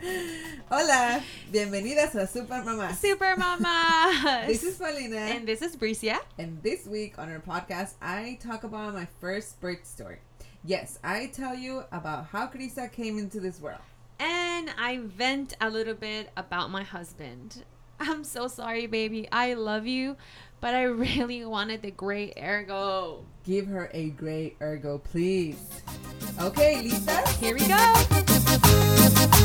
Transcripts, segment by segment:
Hola, bienvenidas a Super Mamá. Super Mama. This is Paulina. and this is Bricia. And this week on our podcast, I talk about my first birth story. Yes, I tell you about how Krista came into this world. And I vent a little bit about my husband. I'm so sorry, baby. I love you, but I really wanted the gray ergo. Give her a gray ergo, please. Okay, Lisa. Here we go.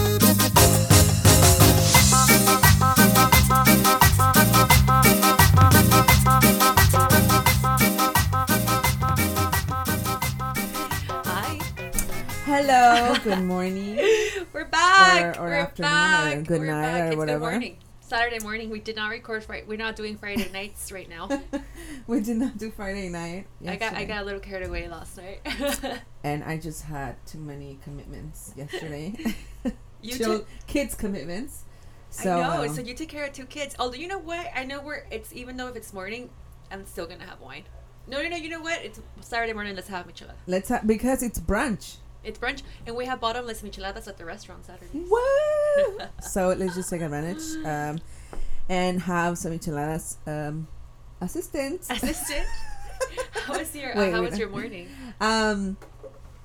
Hello. Good morning. We're back. Or- or We're afternoon, or good We're night, back. or It's whatever. Good morning. Saturday morning. We did not record Friday. We're not doing Friday nights right now. we did not do Friday night. I got I got a little carried away last night. And I just had too many commitments yesterday. you Chil- kids commitments. So, I know. um, so you took care of two kids. Although you know what, I know we're. It's even though if it's morning, I'm still gonna have wine. No, no, no. You know what? It's Saturday morning. Let's have michelada. let's ha- because it's brunch. It's brunch, and we have bottomless micheladas at the restaurant Saturdays. Woo! so let's just take advantage um, and have some micheladas. um, assistants. Assistant. How was your Wait, uh, How wait. was your morning? um,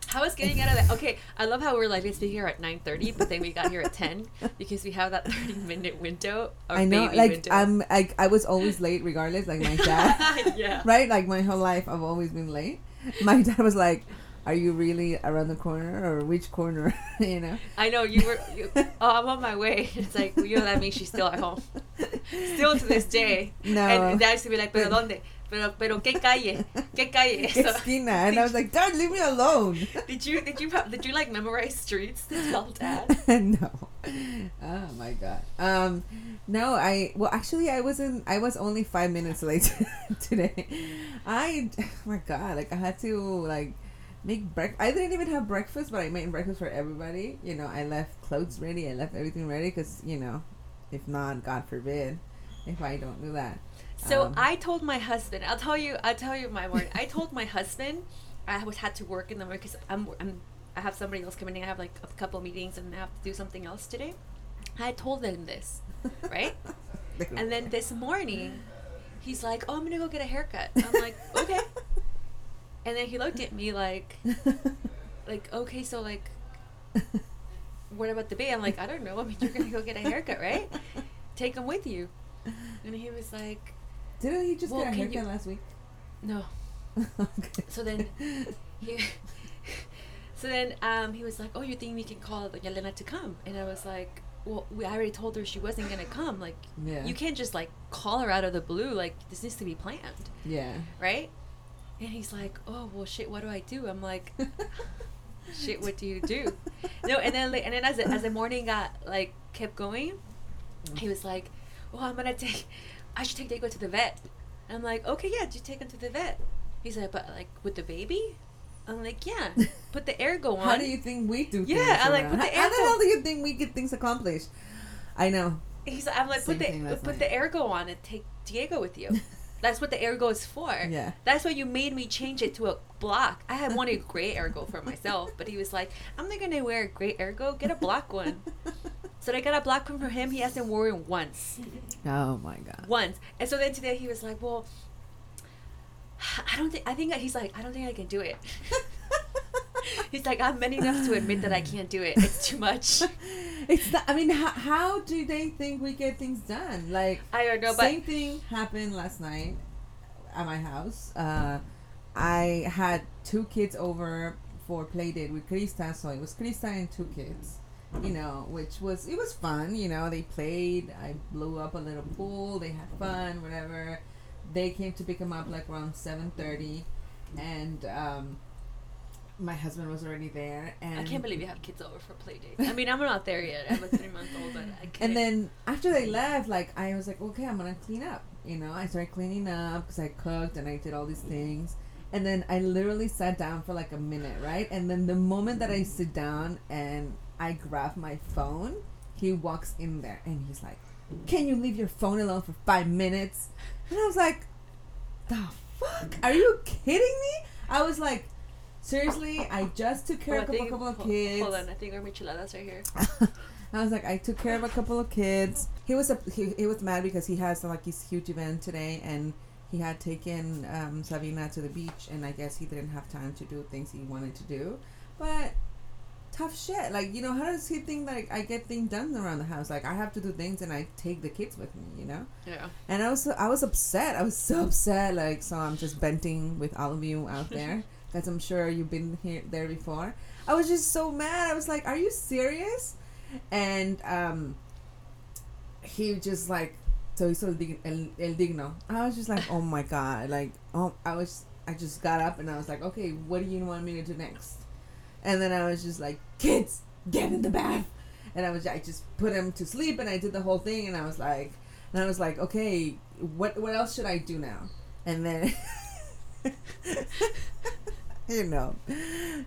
How was getting out of that? Okay, I love how we're like let's be here at nine thirty, but then we got here at ten because we have that thirty minute window. I know, like window. I'm, I, I was always late regardless. Like my dad, yeah. right? Like my whole life, I've always been late. My dad was like, "Are you really around the corner or which corner?" you know. I know you were. You, oh, I'm on my way. It's like you know that means she's still at home. Still to this day. No. And dad used to be like, "Pero dónde? Pero pero qué calle? ¿Qué calle?" So, Esquina, and I was like, "Dad, leave me alone." did you did you did you like memorize streets to tell dad? no. Oh my god. Um no, I well actually I wasn't I was only 5 minutes late today. I oh my god, like I had to like make breakfast. I didn't even have breakfast, but I made breakfast for everybody. You know, I left clothes ready. I left everything ready cuz you know, if not god forbid if I don't do that. So Um, I told my husband. I'll tell you. I'll tell you my word. I told my husband I was had to work in the morning because I'm, I'm I have somebody else coming in. I have like a couple meetings and I have to do something else today. I told him this, right? And then this morning, he's like, "Oh, I'm gonna go get a haircut." I'm like, "Okay." And then he looked at me like, like, "Okay, so like, what about the baby?" I'm like, "I don't know. I mean, you're gonna go get a haircut, right? Take him with you." And he was like, Didn't he just Well, get a haircut you- last week? "No." okay. So then he, so then um, he was like, "Oh, you think we can call Yelena to come?" And I was like, "Well, we I already told her she wasn't gonna come. Like, Yeah. you can't just like call her out of the blue. Like, this needs to be planned, Yeah. right?" And he's like, "Oh, well, shit. What do I do?" I'm like, "Shit, what do you do?" No, and then like, and then as the, as the morning got like kept going, he was like, "Well, I'm gonna take. I should take Diego to the vet." And I'm like, "Okay, yeah, just take him to the vet." He's like, "But like with the baby?" I'm like, "Yeah, put the ergo on." How do you think we do Yeah, things? I like put the how, how the hell do you think we get things accomplished? I know. He's like, I'm like, Same put the put night. the ergo on and take Diego with you. That's what the ergo is for. Yeah. That's why you made me change it to a block. I had wanted a gray ergo for myself, but he was like, I'm not gonna wear a gray ergo. Get a black one. So I got a black one for him. He hasn't worn it once. Oh my god. once. And so then today he was like, "Well, I don't think I think that he's like, I don't think I can do it." he's like, "I'm man enough to admit that I can't do it. It's too much." It's not, I mean, how, how do they think we get things done? Like, I don't know, but same thing happened last night at my house. Uh, I had two kids over for play date with Krista, so it was Krista and two kids. You know, which was it was fun. You know, they played. I blew up a little pool. They had fun, whatever. They came to pick them up like around seven thirty, and um, my husband was already there. And I can't believe you have kids over for play date. I mean, I'm not there yet. I'm a three month old, but I can't. And then after they left, like I was like, okay, I'm gonna clean up. You know, I started cleaning up because I cooked and I did all these things. And then I literally sat down for like a minute, right? And then the moment that I sit down and I grab my phone, he walks in there and he's like, "Can you leave your phone alone for five minutes?" And I was like, "The fuck? Are you kidding me?" I was like, "Seriously, I just took care I of a couple of kids." Hold on, I think our micheladas are here. I was like, I took care of a couple of kids. He was a, he, he was mad because he has like his huge event today, and he had taken um, Sabina to the beach, and I guess he didn't have time to do things he wanted to do. But tough shit. Like you know, how does he think like I get things done around the house? Like I have to do things, and I take the kids with me. You know. Yeah. And I was I was upset. I was so upset. Like so, I'm just venting with all of you out there, because I'm sure you've been here there before. I was just so mad. I was like, "Are you serious?" And um, he just like so he's dig- el, el digno. I was just like, "Oh my god!" Like, oh, I was I just got up and I was like, "Okay, what do you want me to do next?" And then I was just like, "Kids, get in the bath." And I was I just put him to sleep and I did the whole thing and I was like, and I was like, okay, what what else should I do now? And then, you know,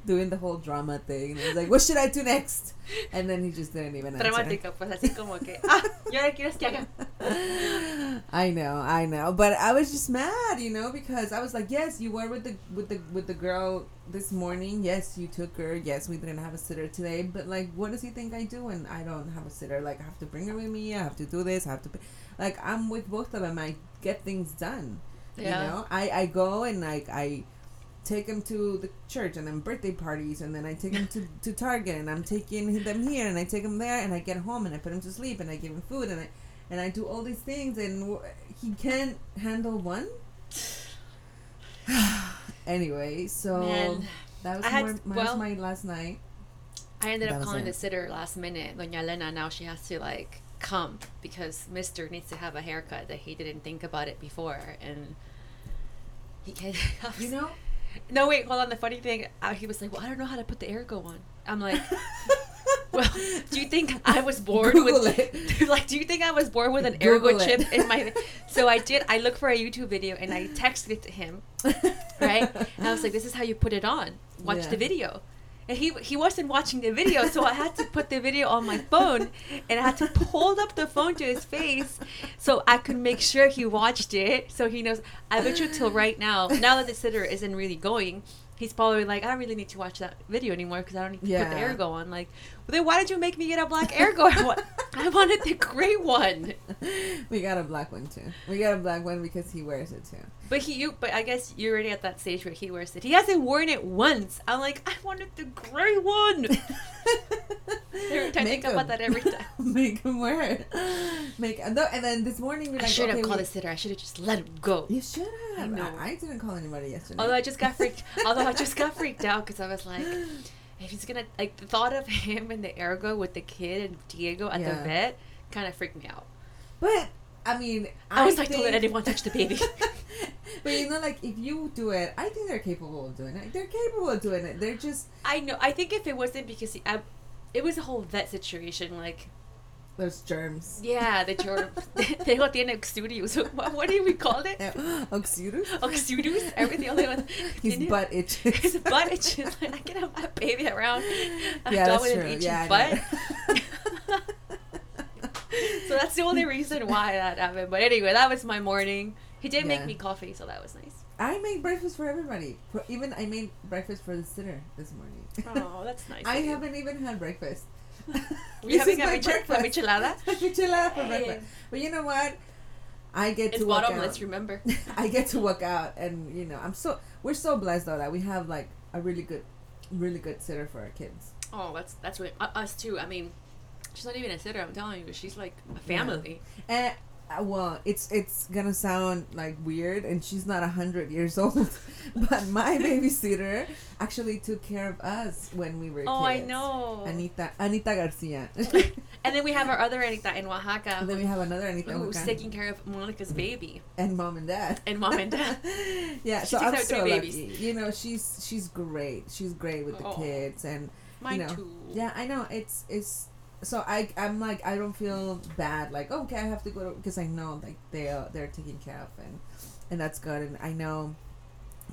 doing the whole drama thing. And was like, what should I do next? And then he just didn't even answer. Dramático, pues así como que, ah, ¿y ahora quieres que haga? I know, I know, but I was just mad, you know, because I was like, yes, you were with the with the with the girl this morning. Yes, you took her. Yes, we didn't have a sitter today, but like, what does he think I do when I don't have a sitter? Like, I have to bring her with me. I have to do this. I have to, like, I'm with both of them. I get things done. Yeah. You know, I I go and like I take them to the church and then birthday parties and then I take them to, to Target and I'm taking them here and I take them there and I get home and I put him to sleep and I give him food and I and I do all these things and he can't handle one. anyway, so Man, that was had- more, that well- was my last night. I ended That up calling it. the sitter last minute. Doña Elena, now she has to like come because Mister needs to have a haircut that he didn't think about it before, and he can't. You know, No, wait, hold on. The funny thing, uh, he was like, "Well, I don't know how to put the ergo on." I'm like, "Well, do you think I was born Google with it. like? Do you think I was born with an ergo Google it. chip in my?" So I did. I looked for a YouTube video and I texted it to him, right? And I was like, "This is how you put it on. Watch Yeah. the video." And he he wasn't watching the video, so I had to put the video on my phone, and I had to hold up the phone to his face so I could make sure he watched it, so he knows. I bet you till right now, now that the sitter isn't really going, he's probably like, I don't really need to watch that video anymore because I don't need to put the Yeah. ergo on. Like, well, then why did you make me get a black ergo? I, I wanted the gray one. we got a black one too. We got a black one because he wears it too. But he, you, but I guess you're already at that stage where he wears it. He hasn't worn it once. I'm like, I wanted the gray one. Every time I think about that every time. Make him wear it. Make no, and then this morning we I like should have okay, called we- the sitter. I should have just let him go. You should have. I know. I, I didn't call anybody yesterday. Although I just got freaked. although I just got freaked out because I was like, if he's gonna like the thought of him and the ergo with the kid and Diego at Yeah. the vet kind of freaked me out. but I mean, I was like, don't let anyone touch the baby. but you know, like if you do it, I think they're capable of doing it. They're capable of doing it. They're just I know. I think if it wasn't because he, I, it was a whole vet situation. Like, there's germs. yeah, the germ. Diego tiene exudius. What, what do we call it? Oxidus. Exudius. Everything. Only one. His tiene- butt itches. His butt itches. Like, I can have my baby around. A Yeah, that's with true. an itchy Yeah, butt. so that's the only reason why that happened. But anyway, that was my morning. He did Yeah. make me coffee, so that was nice. I made breakfast for everybody. For, even I made breakfast for the sitter this morning. Oh, that's nice. I haven't even had breakfast. We having a michel- a breakfast. michelada? Michelada for Hey. breakfast. But you know what? I get to. It's to bottomless, out. remember? I get to work out, and you know, I'm so we're so blessed though that we have like a really good, really good sitter for our kids. Oh, that's that's what uh, us too. I mean, she's not even a sitter. I'm telling you, she's like a family. And uh, well, it's it's gonna sound like weird, and she's not a hundred years old, but my babysitter actually took care of us when we were Oh, I kids. know. Anita Anita Garcia. And then we have our other Anita in Oaxaca, and then we have another Anita who's Huacan. taking care of Monica's baby. and mom and dad And mom and dad. yeah She so takes i'm so three lucky you know she's she's great she's great with the Aw. kids and Mine you know too. yeah i know it's it's so i i'm like i don't feel bad like oh, okay i have to go because i know like they are they're taken care of and and that's good and i know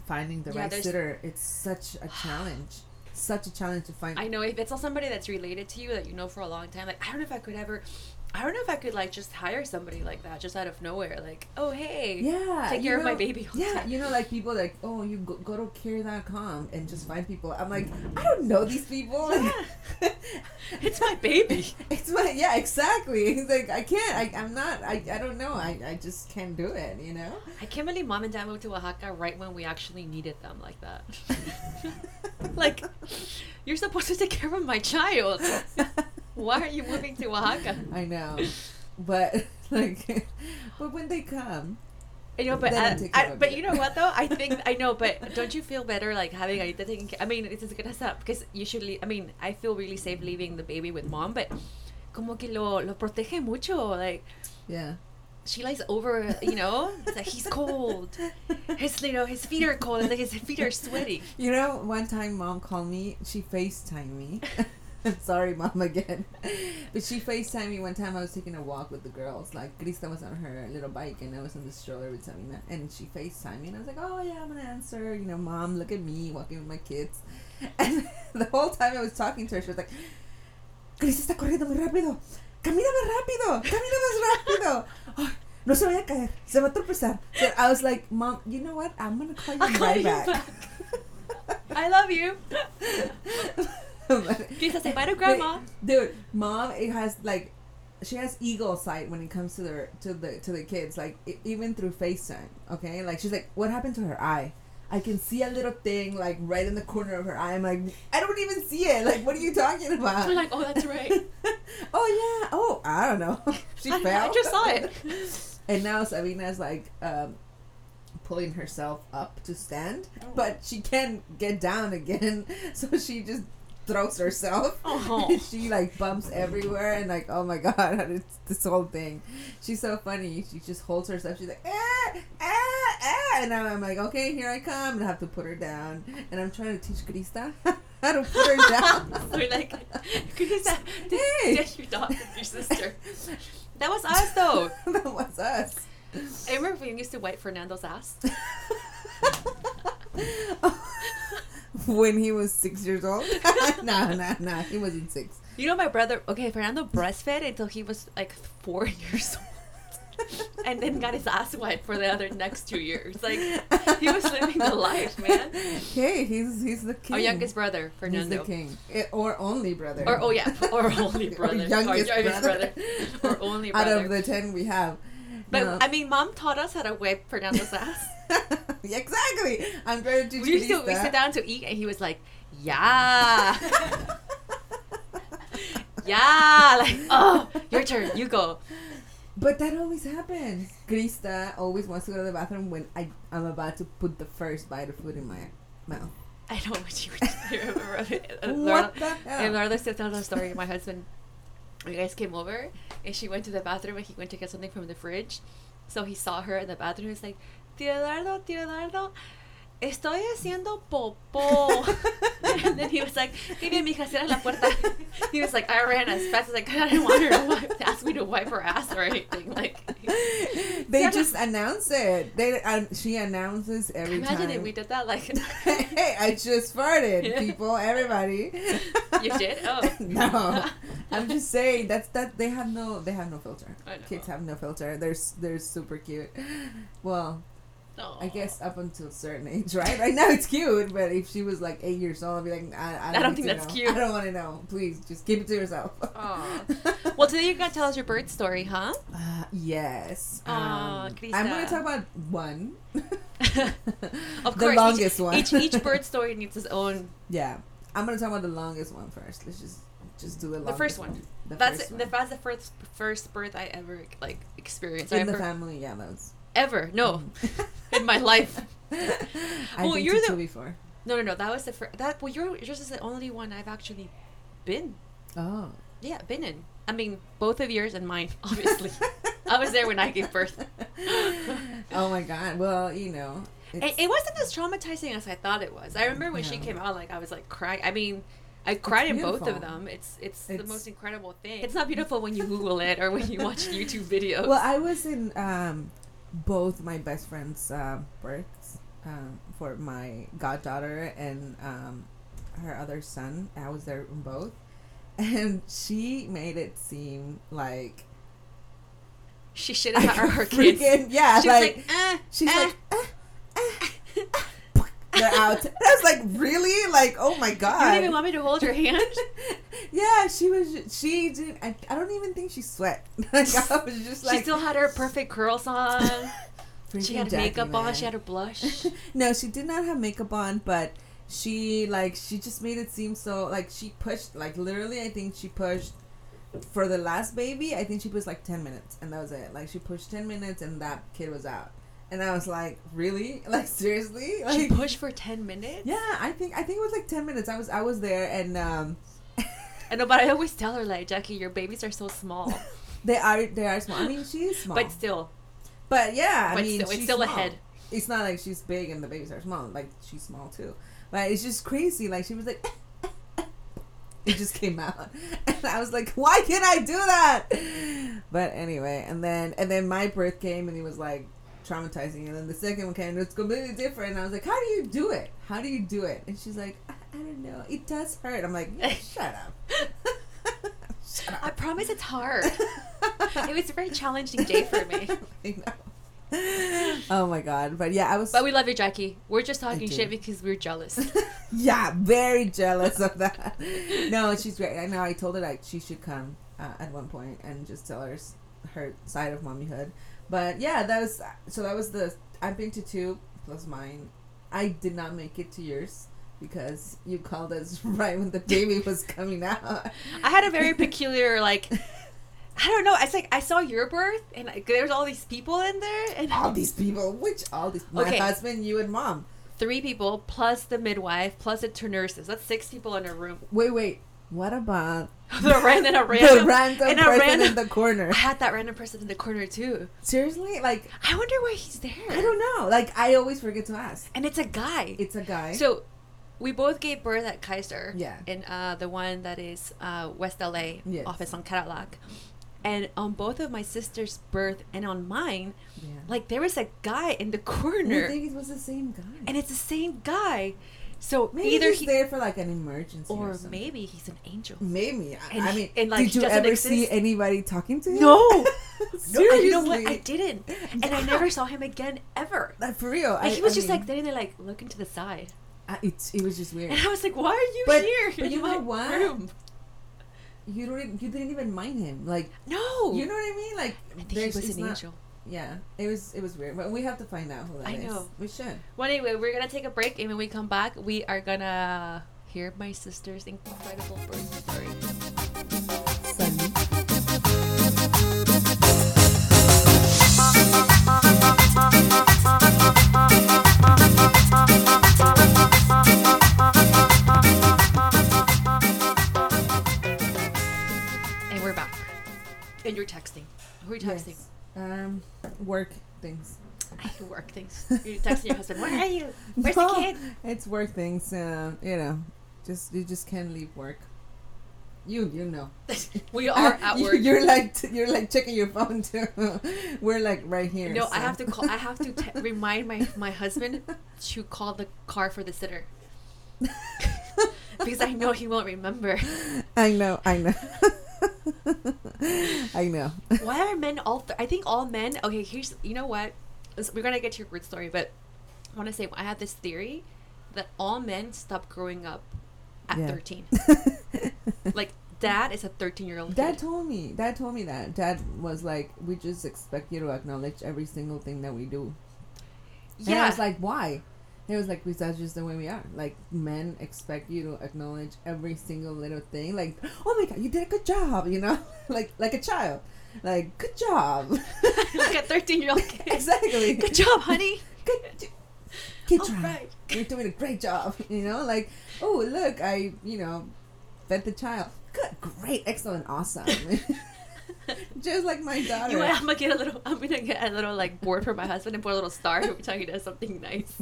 finding the Yeah, right sitter it's such a challenge such a challenge to find. I know if it's not somebody that's related to you that you know for a long time, like I don't know if I could ever, I don't know if I could like just hire somebody like that just out of nowhere, like oh hey, yeah, take care of my baby. Yeah, you know, like people like, oh, you go, go to care.com and just find people. I'm like, I don't know these people. Yeah. it's my baby. it's my yeah, exactly. He's like, I can't. I, I'm not. I, I don't know. I, I just can't do it. You know. I can't believe mom and dad moved to Oaxaca right when we actually needed them like that. like, you're supposed to take care of my child. Why are you moving to Oaxaca? I know, but like, but when they come, I know, but They I, don't take care I, but you know what though? I think I know, but don't you feel better like having Anita taking care? I mean, it's as good as that because usually, I mean, I feel really safe leaving the baby with mom, but como que lo lo protege mucho. Like yeah. she lies over, you know, it's like he's cold. His you know his feet are cold. It's like his feet are sweaty. You know, one time mom called me. She FaceTimed me. Sorry, mom, again. But she FaceTimed me one time. I was taking a walk with the girls. Like, Krista was on her little bike, and I was on the stroller with Sabina. And she FaceTimed me, and I was like, oh, yeah, I'm going to answer. You know, mom, look at me walking with my kids. And the whole time I was talking to her, she was like, Krista está corriendo muy rápido. Camina más rápido. Camina más rápido. No se vaya a caer. Se va a tropezar. So I was like, mom, you know what? I'm going to call you I'll call right you back. back. I love you. Bye to grandma. Dude, mom, it has like, she has eagle sight when it comes to the to the to the kids. Like e- even through FaceTime. Okay, like she's like, what happened to her eye? I can see a little thing like right in the corner of her eye. I'm like, I don't even see it. Like, what are you talking about? We're like, oh, that's right. oh yeah. Oh, I don't know. she I- fell. I just saw it. and now Sabina's like um, pulling herself up to stand, but she can't get down again. So she just throws herself. Oh. And she like bumps everywhere and like, oh my god, it's this whole thing. She's so funny. She just holds herself. She's like, ah, ah, ah, and now I'm like, okay, here I come, and I have to put her down. And I'm trying to teach Krista how to put her down. we're like, Krista, Hey. did your daughter, your sister. That was us though. that was us. I remember when we used to wipe Fernando's ass. when he was six years old. no, no, no, he wasn't six. You know, my brother. Okay, Fernando breastfed until he was like four years old, and then got his ass wiped for the other next two years. Like he was living the life, man. Hey, he's he's the king. Our youngest brother, Fernando. He's the king, Eh, or only brother. Or oh yeah, or only Or brother, youngest brother. or only Out of the ten we have. but No. I mean, mom taught us how to wipe Fernando's ass. exactly. I'm trying to we used to we sit down to eat, and he was like, "Yeah, yeah," like, "Oh, your turn, you go." But that always happens. Krista always wants to go to the bathroom when I I'm about to put the first bite of food in my mouth. I know what you were. What the hell? Eduardo still tells a story. My husband, you guys came over, and she went to the bathroom, and he went to get something from the fridge. So he saw her in the bathroom. He's like, "Tío Eduardo, tío Eduardo, estoy haciendo popó." and then he was like, "Qué bien, mija, cierra la puerta." He was like, "I ran as fast as I could. I didn't want her to wipe, ask me to wipe her ass or anything." Like, they just announce it. They um, she announces every imagine time. if we did that. Like, hey, I just farted, Yeah. people, everybody. You did? Oh. no, I'm just saying that's that they have no they have no filter. Kids have no filter. They're they're super cute. Well, I guess up until a certain age, right? Right now it's cute, but if she was like eight years old, I'd be like, I, I don't, don't think that's know. cute. I don't want to know. Please, just keep it to yourself. Well, today you're gonna tell us your bird story, huh? Uh, yes. Um, I'm going to talk about one. of the course, longest each, one. Each each bird story needs its own. Yeah, I'm going to talk about the longest one first. Let's just just do the The longest first one. The That's first the, one. that's the first first birth I ever like experienced. in I the ever, family. Yeah, that was. Ever no in my life. I Well, think you're to the- two before. No, no, no. That was the first. That well, you're yours is the only one I've actually been. Oh. Yeah, been in. I mean, both of yours and mine, obviously. I was there when I gave birth. oh my god. Well, you know. It, it wasn't as traumatizing as I thought it was. I remember when she came out, like I was like crying. I mean, I cried in both of them. It's, it's the most incredible thing. It's not beautiful when you Google it or when you watch YouTube videos. well, I was in um, both my best friend's uh, births um, for my goddaughter and um, her other son. I was there in both, and she made it seem like She should have had her kids. freaking yeah, She was like, like, eh, she's eh. like. "Ah, ah, they're out. And I was like, really? Like, oh my god. you don't even want me to hold your hand. yeah, she was. She did. I, I don't even think she sweat. like I was just like. she still had her perfect curls on. she had Jackie, makeup on. She had her blush. no, she did not have makeup on, but she like she just made it seem so like she pushed like literally. I think she pushed for the last baby. I think she pushed like ten minutes, and that was it. Like she pushed ten minutes, and that kid was out. And I was like, really? Like seriously? Like she pushed for ten minutes. yeah, I think I think it was like ten minutes. I was I was there, and um, I know, but I always tell her like, Jackie, your babies are so small, they are they are small. I mean, she's small, but still, But yeah, I but mean, still, it's still small. ahead. It's not like she's big and the babies are small. Like she's small too. But it's just crazy. Like she was like, it just came out, and I was like, why can't I do that? But anyway, and then and then my birth came and he was like traumatizing, and then the second one came and it's completely different. And I was like, how do you do it? How do you do it? And she's like, I, I don't know. It does hurt. I'm like, yeah, shut up. shut up. I promise it's hard. it was a very challenging day for me. I know. Oh my god! But yeah, I was. But we love you, Jackie. We're just talking shit because we're jealous. yeah, very jealous of that. No, she's great. I know. I told her like she should come uh, at one point and just tell her her side of mommyhood. But yeah, that was so. That was the. I've been to two plus mine. I did not make it to yours because you called us right when the baby was coming out. I had a very peculiar like. I don't know. It's like I saw your birth, and like, there's all these people in there, and all these people, which all these, my Okay. husband, you, and mom. three people plus the midwife plus the two nurses. That's six people in a room. Wait, wait. What about the random, a random, random and a person random- in the corner? I had that random person in the corner too. Seriously, like I wonder why he's there. I don't know. Like I always forget to ask. And it's a guy. It's a guy. So, we both gave birth at Kaiser. Yeah. In uh, the one that is uh, West LA Yes. office on Cadillac. And on both of my sister's birth and on mine, yeah. like there was a guy in the I corner, think it was the same guy. and it's the same guy. So maybe either he's he, there for like an emergency, or, or maybe he's an angel. maybe. I- And I mean, and, like, did you ever see anybody talking to him? No, no, seriously. you know what? I didn't, and I never saw him again ever. Like, for real. Like I, he was I just mean, like sitting there, like looking to the side, I, it's it was just weird. and I was like, "Why are you But- here?" but in you my know what? Room? You don't. even- You didn't even mind him. Like No, you know what I mean? Like I think he was an not- angel. Yeah, it was it was weird, but we have to find out who that I is. know. We should. Well, anyway, we're gonna take a break, and when we come back, we are gonna hear my sister's incredible birth story. Sunny. And we're back. And you're texting. Who are you texting? Yes. Um, work things. I work things. You're texting your husband. Where are you? Where's No, the kid? It's work things. Uh, you know, just you just can't leave work. You you know. we are at You- work. You're like t- you're like checking your phone too. We're like right here. no, I have to call. I have to te- remind my my husband to call the car for the sitter because I know he won't remember. I know. I know. I know. Why are men all? Th- I think all men. Okay, here's. You know what? We're gonna get to your birth story, but I want to say I have this theory that all men stop growing up at Yeah. 13. like dad is a 13 year old. Dad kid. told me. Dad told me that. Dad was like, "We just expect you to acknowledge every single thing that we do." And I was like, "Why?" He was like, "Because that's just the way we are. Like men expect you to acknowledge every single little thing. Like, oh my god, you did a good job. You know, like like a child. Like, good job. like a 13 year old kid. exactly. Good job, honey. Good. All job. right. You're doing a great job. You know, like, oh look, I you know, fed the child. Good, great, excellent, awesome. Just like my daughter. You know? I'm gonna get a little. I'm gonna get a little like board for my husband and put a little star every time he does something nice.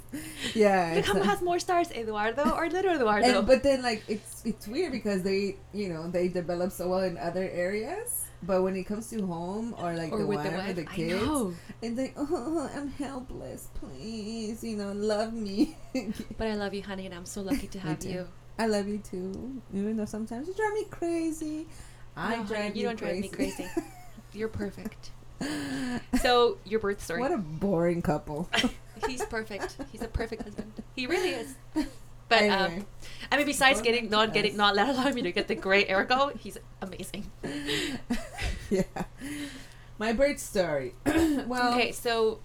yeah. Look it's a- has more stars, Eduardo or little Eduardo? and, but then like it's it's weird because they you know they develop so well in other areas but when it comes to home or like or the with wife, the wife. or the kids and they oh i'm helpless please you know love me But I love you, honey, and I'm so lucky to have you. I love you too. Even though sometimes you drive me crazy. I No, drive you you don't drive me crazy. crazy. You're perfect. So your birth story. what a boring couple. He's perfect. He's a perfect husband. He really is. But um, I mean, besides getting not us. getting not allowing me to get the gray ergo, he's amazing. yeah. My birth story. well, okay, so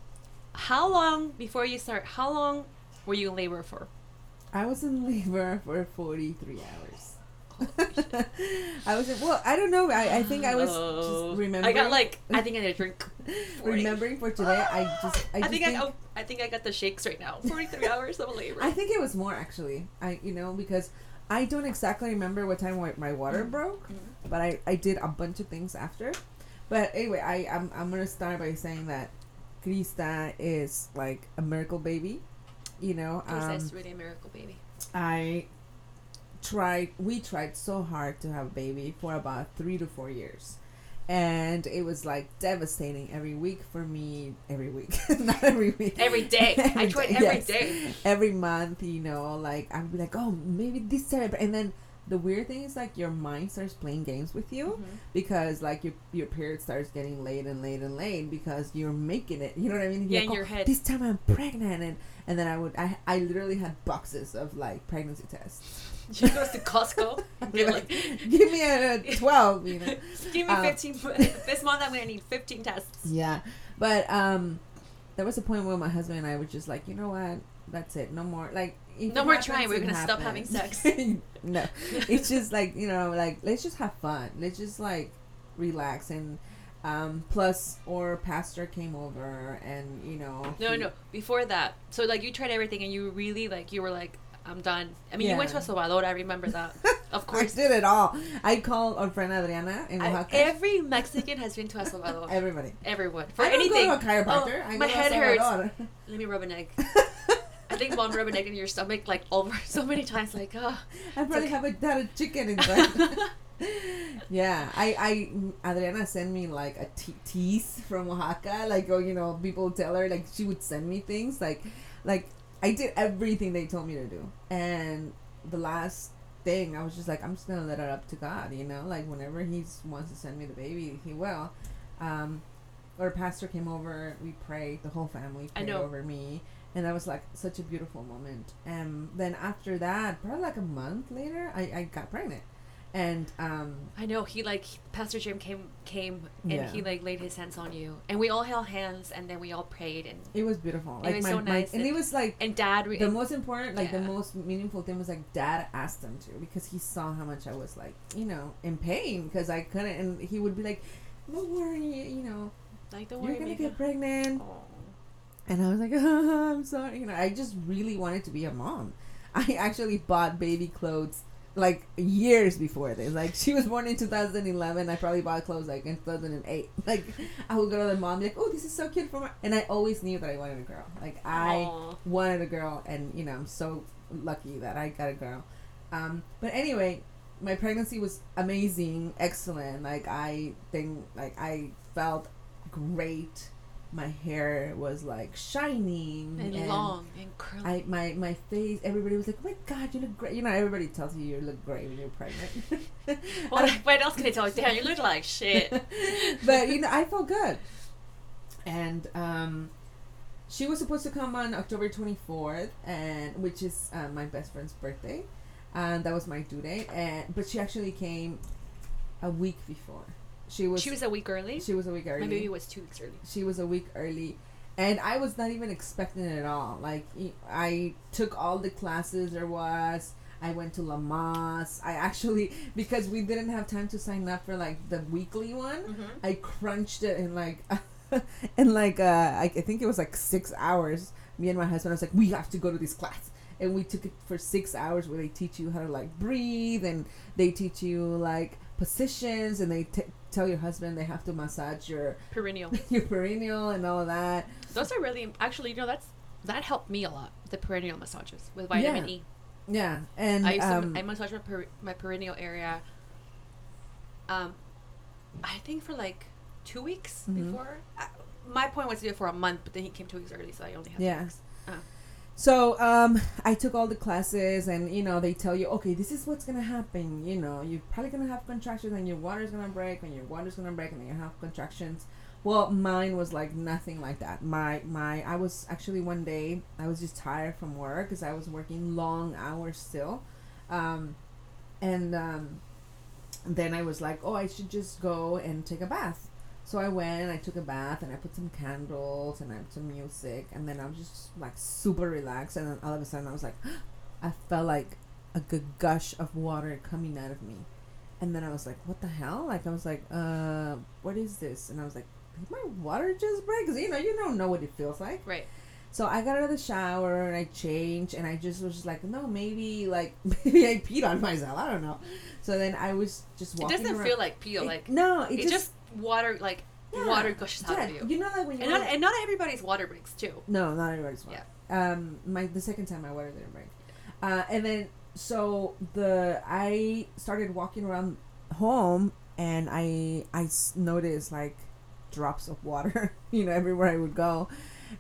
how long before you start? How long were you in labor for? I was in labor for 43 hours. I was well, I don't know. I, I think I was Oh. just remembering. I got like I think I need a drink. 40. remembering for today. I just, I, I, just think, I oh, I think I got the shakes right now. Forty three hours of labor. I think it was more actually. I, you know, because I don't exactly remember what time my- my water Mm. broke, Mhm. but I, I did a bunch of things after. But anyway, I, I'm, I'm gonna start by saying that Krista is like a miracle baby. You know, um, really a miracle, baby. I tried we tried so hard to have a baby for about three to four years and it was like devastating every week for me every week not every week Every day. I tried day, every yes. day. every month you know like i would be like oh maybe this time and then the weird thing is like your mind starts playing games with you Mhm. because like your your period starts getting late and late and late because you're making it you know what i mean Yeah, You're in like, your "Oh, head. this time i'm pregnant and and then i would i, I literally had boxes of like pregnancy tests She goes to Costco. get, like, give me a, a 12 you know give me uh, fifteen. this month I'm gonna need fifteen tests. yeah but um there was a point where my husband and i were just like you know what that's it no more like No more happens, trying, we're gonna stop having sex. no it's just like you know like let's just have fun let's just like relax and um plus or pastor came over and you know No, he- no. Before that, so like you tried everything, and you really like you were like, I'm done. I mean, you went to Yeah. El sobador. I remember that. Of I course. did it all. I called our friend Adriana in I- Oaxaca. every Mexican has been to El sobador. Everybody. Everyone for I don't anything. go to a chiropractor. Oh, I my head hurts. Let me rub an egg. I think one rub an egg in your stomach like over so many times. Like, oh. I probably have a, had a chicken inside. yeah, I, I, Adriana sent me like a te- teas from Oaxaca. Like, oh, you know, people tell her like she would send me things like, like I did everything they told me to do, and the last thing I was just like, I'm just gonna let it up to God, you know, like whenever He wants to send me the baby, He will. Um, our pastor came over. We prayed. The whole family prayed over me, and that was like such a beautiful moment. And then after that, probably like a month later, I, I got pregnant, and um, I know he like Pastor Jim came came and Yeah. he like laid his hands on you, and we all held hands, and then we all prayed, and it was beautiful. It Like was my, so my and and- it was like and Dad. Re- the most important, like the most meaningful thing was like Dad asked him to because he saw how much I was like, you know, in pain because I couldn't, and he would be like, "Don't worry, you know, like don't you're gonna Mika. get pregnant." Aw. And I was like, I'm sorry. You know, I just really wanted to be a mom. I actually bought baby clothes like years before this. Like she was born in 2011. I probably bought clothes like in 2008. Like I would go to the mom like, oh, this is so cute for my. And I always knew that I wanted a girl. Like I Aw. wanted a girl, and you know, I'm so lucky that I got a girl. Um, but anyway, my pregnancy was amazing, excellent. Like I think, like I felt great. My hair was like shining and, long and curly. I my my face. Everybody was like, "Oh my God, you look great." You know, everybody tells you you look great when you're pregnant. what, what else can I tell you? Damn, you look like shit. but you know, I felt good. And um, she was supposed to come on October 24th, and which is uh, my best friend's birthday, and that was my due date. And but she actually came a week before. She was she was a week early. she was a week early. My baby was two weeks early. she was a week early and i was not even expecting it at all like I took all the classes there was i went to Lamaze i actually because we didn't have time to sign up for like the weekly one Mm-hmm. i crunched it in like in like uh I, I think it was like six hours me and my husband I was like we have to go to this class and we took it for six hours where they teach you how to like breathe and they teach you like positions and they t- tell your husband they have to massage your Perennial. your perineal and all of that. Those are really actually. You know, that's that helped me a lot. The perennial massages with vitamin Yeah. E. Yeah, and I used um, to, I massage my, per, my perennial area. Um, I think for like two weeks Mhm. before. Uh, my point was to do it for a month, but then he came two weeks early, so I only had Yeah. two weeks. So um, I took all the classes, and you know they tell you, okay, this is what's gonna happen. You know, you're probably gonna have contractions, and your water's gonna break, and your water's gonna break, and then you have contractions. Well, mine was like nothing like that. My my I was actually one day I was just tired from work because I was working long hours still, um, and um, then I was like, oh, I should just go and take a bath. So I went, and I took a bath, and I put some candles, and I put some music, and then I was just like super relaxed, and then all of a sudden I was like, I felt like a good gush of water coming out of me, and then I was like, what the hell? Like I was like, uh, what is this? And I was like, did my water just break? Cause you know you don't know what it feels like. Right. So I got out of the shower and I changed and I just was just like, no, maybe like maybe I peed on myself. I don't know. So then I was just It walking. doesn't around. feel like peel. It- Like no, it it's just, just water. Like yeah, water gushes out of you. You know, like when you And not, and not everybody's water breaks too. no, not everybody's water. Yeah. Um, my the second time my water didn't break, uh, and then so the I started walking around home and I I noticed like drops of water, you know, everywhere I would go,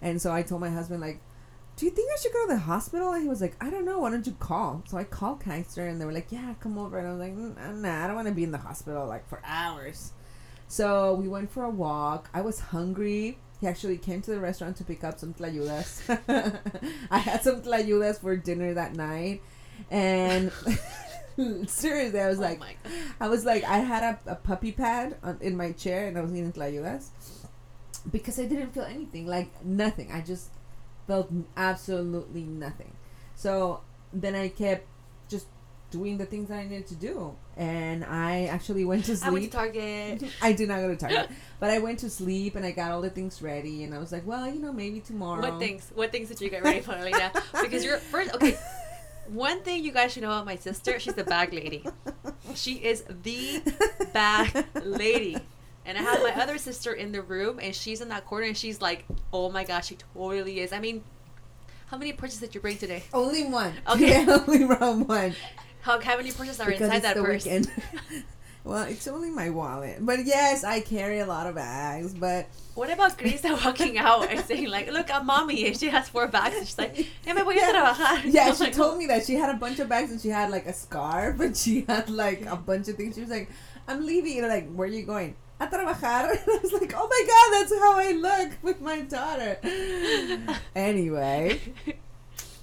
and so I told my husband like. Do you think I should go to the hospital? And he was like, I don't know. Why don't you call? So I called Kaiser, and they were like, Yeah, come over. And I was like, "Mm, Nah, I don't want to be in the hospital like for hours. So we went for a walk. I was hungry. He actually came to the restaurant to pick up some tlayudas. I had some tlayudas for dinner that night, and seriously, I was oh like. I was like, I had a, a puppy pad on, in my chair, and I was eating tlayudas because I didn't feel anything, like nothing. I just felt absolutely nothing. So then I kept doing the things that I needed to do, and I actually went to sleep. I went to. Target. I did not go to Target, but I went to sleep and I got all the things ready, and I was like, well, you know, maybe tomorrow. What things? What things did you get ready for, Alina? Because you're first. Okay. One thing you guys should know about my sister, she's the bag lady. She is the bag lady. And I have my other sister in the room, and she's in that corner, and she's like, "Oh my gosh, she totally is." I mean, how many purchases did you bring today? Only one. Okay. Yeah, only wrong one. How, how many purses are because inside that purse? well, it's only my wallet, but yes, I carry a lot of bags. But What about Krista walking out and saying like, "Look, I'm mommy," and she has four bags, and she's like, "Ya me voy a Yeah. trabajar." yeah, I'm she like, told oh. me that she had a bunch of bags and she had like a scarf and she had like a bunch of things. She was like, "I'm leaving." And like, where are you going? A trabajar. And I was like, "Oh my god, that's how I look with my daughter." anyway,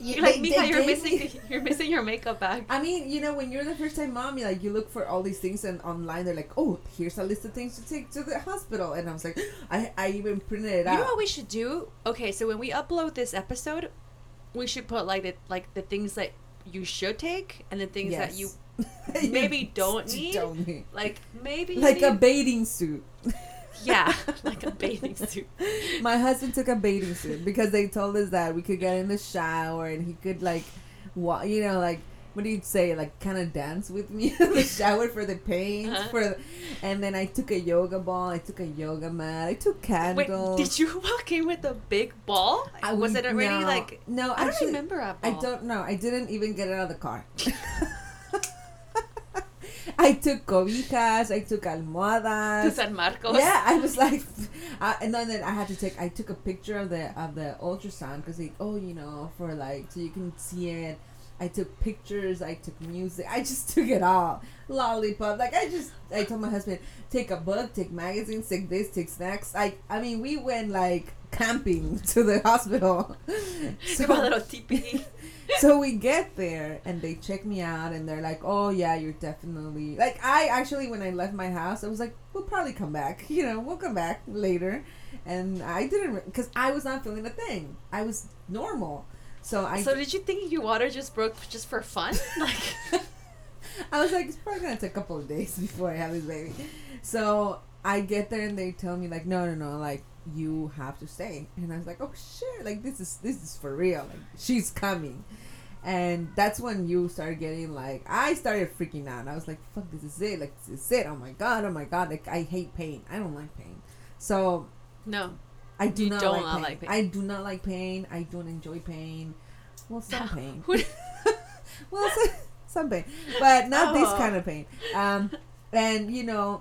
You're like, they- Mika, they you're missing, you're missing your makeup bag. I mean, you know, when you're the first time mom, you like you look for all these things, and online they're like, "Oh, here's a list of things to take to the hospital," and I was like, I, I even printed it out. You know what we should do? Okay, so when we upload this episode, we should put like the like the things that you should take and the things that you maybe don't need. Don't need. like maybe Like a bathing suit. Yeah, like a bathing suit. My husband took a bathing suit because they told us that we could get in the shower and he could like, wa- you know, like what do you say, like kind of dance with me in the shower for the pain. Uh-huh. For, the, and then I took a yoga ball. I took a yoga mat. I took candles. Wait, did you walk in with a big ball? I Was would- it already no, like? no? I don't remember I ball. I don't know. I didn't even get out of the car. I took cobijas. I took almohadas. To. San Marcos. Yeah, I was like, uh, and then, I had to take. I took a picture of the of the ultrasound because like, oh, you know, for like so you can see it. I took pictures. I took music. I just took it all. Lollipop. Like I just. I told my husband, take a book, take magazines, take this, take snacks. I. I mean, we went like camping to the hospital. So, a little teepee. so we get there and they check me out and they're like, "Oh yeah, you're definitely like." I actually, when I left my house, I was like, "We'll probably come back. You know, we'll come back later." And I didn't because I was not feeling a thing. I was normal, so I. so did you think your water just broke just for fun? Like, I was like, it's probably gonna take a couple of days before I have this baby. So I get there and they tell me like, no, no, no, like you have to stay. And I was like, oh shit, like this is this is for real. Like she's coming. And that's when you start getting like I started freaking out. I was like, fuck, this is it. Like this is it. Oh my god, oh my god. Like I hate pain. I don't like pain. So no. I do You not don't like, not pain. like pain. I do not like pain. I don't enjoy pain. Well, some pain. Well, some, some pain, but not this Oh. kind of pain. Um, and you know,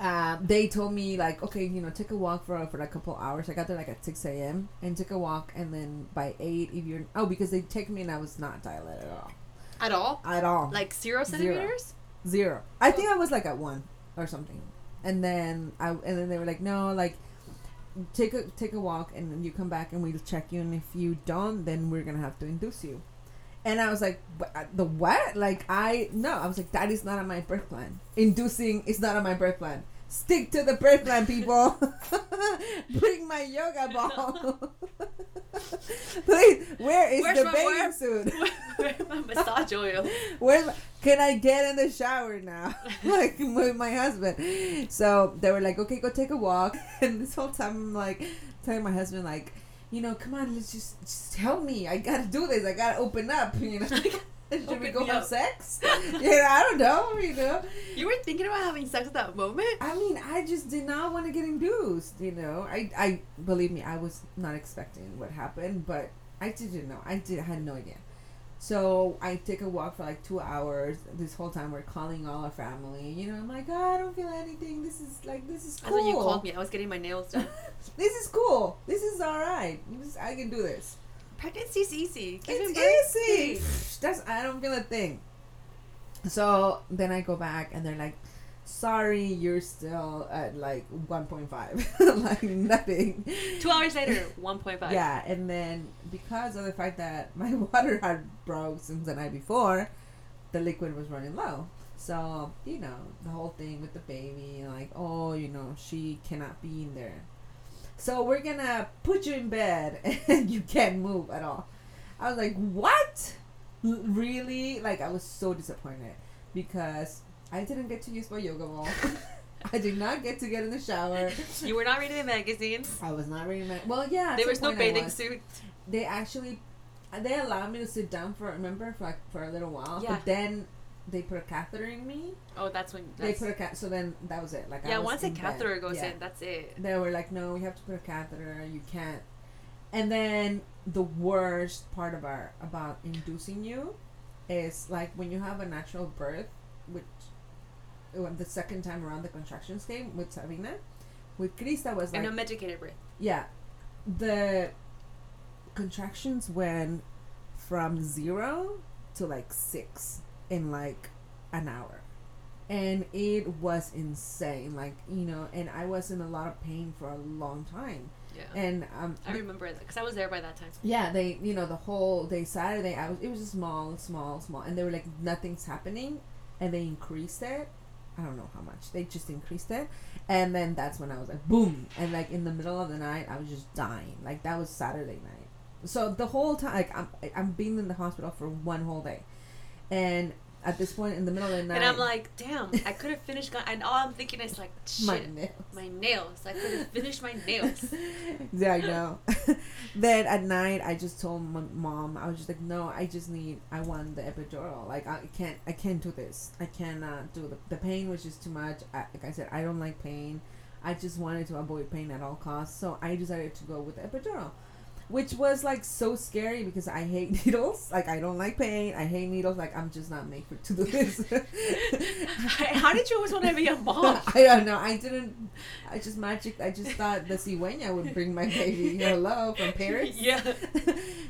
uh, they told me like, okay, you know, take a walk for for a couple hours. I got there like at six a.m. and took a walk, and then by eight, if you're oh, because they checked me and I was not dilated at all, At all? at all, Like zero centimeters? zero. I think I was like at one or something, and then I and then they were like, no, like. Take a take a walk and then you come back and we'll check you and if you don't then we're gonna have to induce you, and I was like uh, the what like I no I was like that is not on my birth plan inducing is not on my birth plan stick to the birth plan people bring my yoga ball please where is Where's the my- bathing where- suit Where's my massage oil? where can I get in the shower now? like with my husband. So they were like, okay, go take a walk. And this whole time I'm like telling my husband like, you know, come on, let's just just help me. I gotta do this. I gotta open up. You know. Should we go have up. sex? yeah, I don't know. You know. You were thinking about having sex at that moment? I mean, I just did not want to get induced. You know, I, I believe me, I was not expecting what happened, but I didn't know. I did had no idea. So I take a walk for like two hours. This whole time we're calling all our family. You know, I'm like, oh, I don't feel anything. This is like this is That's cool. when you called me. I was getting my nails done. this is cool. This is all right. This- I can do this. Pregnancy's easy. Birth, It's easy. hey. That's I don't feel a thing. So then I go back and they're like, "Sorry, you're still at like 1.5, like nothing." Two hours later, 1.5. Yeah, and then because of the fact that my water had broke since the night before, the liquid was running low. So you know the whole thing with the baby, like, oh, you know, she cannot be in there. So we're gonna put you in bed and you can't move at all. I was like, what? Really? Like I was so disappointed because I didn't get to use my yoga ball. I did not get to get in the shower. You were not reading the magazines. I was not reading my. Well, yeah. There was no bathing suit. They actually, they allowed me to sit down for remember for like for a little while. Yeah. But then they put a catheter in me. Oh, that's when. They put a cat. So then that was it. Like I yeah, was once a in bed. catheter goes Yeah. in, that's it. They were like, no, we have to put a catheter. You can't. And then the worst part about about inducing you is like when you have a natural birth, the second time around the contractions came with Sabina, with Krista was like and a medicated breath. yeah, the contractions went from zero to like six in like an hour. And it was insane. Like, you know, and I was in a lot of pain for a long time. Yeah. And um I remember it because I was there by that time. yeah, they you know, the whole day Saturday I was it was just small, small, small and they were like nothing's happening and they increased it. I don't know how much. They just increased it. And then that's when I was like boom and like in the middle of the night I was just dying. Like that was Saturday night. So the whole time like I'm I'm being in the hospital for one whole day. And at this point in the middle of the night And I'm like, damn, I could have finished. gu- And all I'm thinking is like, shit, my my, nails. nails. I could have finished my nails. yeah, I know. then at night, I just told my mom, I was just like, no, I just need, I want the epidural. Like, I can't, I can't do this. I cannot do the, the pain was just too much. I, like I said, I don't like pain. I just wanted to avoid pain at all costs. So I decided to go with the epidural. Which was like so scary because I hate needles. Like I don't like pain. I hate needles. Like I'm just not made for to do this. How did you always want to be a mom? I don't know. I didn't. I just magic. I just thought the cigüeña would bring my baby. Hello from Paris. yeah.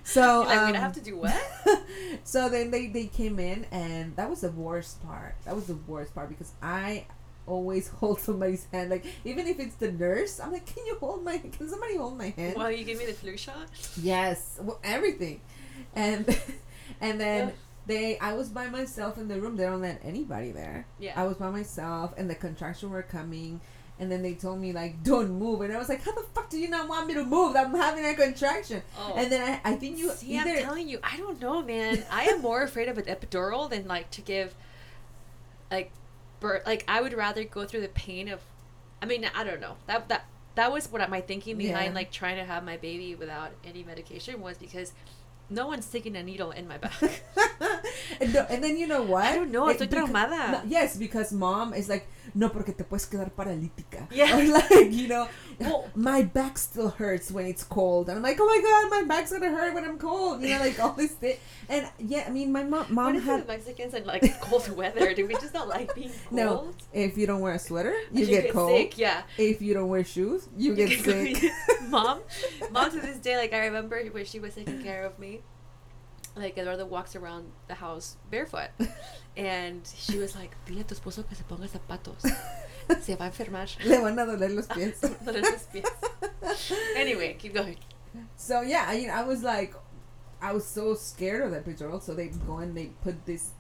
So like, um, have to do what? so then they they came in and that was the worst part. That was the worst part because I always hold somebody's hand. Like even if it's the nurse, I'm like, can you hold my? Can somebody hold my hand? Well, you give me the flu shot. Yes, well, everything, and and then. Yeah. They, I was by myself in the room. They don't let anybody there. Yeah. I was by myself, and the contractions were coming, and then they told me like, "Don't move," and I was like, "How the fuck do you not want me to move? I'm having a contraction." Oh. And then I, I think you See, either I'm telling you, I don't know, man. I am more afraid of an epidural than like to give, like, birth. Like, I would rather go through the pain of. I mean, I don't know. That that that was what my thinking behind Yeah. like trying to have my baby without any medication was because no one's sticking a needle in my back. And, no, and then you know what? I don't know, estoy becau- traumada. no, yes, because mom is like, no, porque te puedes quedar paralítica. Yeah. Or like, you know, Well- my back still hurts when it's cold. And I'm like, oh my god, my back's gonna hurt when I'm cold. You know, like all this thing. And yeah, I mean, my mom, What mom it had Mexicans and like cold weather? Do we just not like being cold? no. If you don't wear a sweater, you, You get, cold. sick. Yeah. If you don't wear shoes, you, You get get sick. mom, mom to this day, like I remember when she was taking care of me, like Eduardo walks around the house barefoot, and she was like, "Dile a tu esposo que se ponga zapatos, se va a enfermar." Le van a doler los pies. Doler los pies. anyway, keep going. So yeah, I mean, I was like, I was so scared of that epidural. So they go and they put this.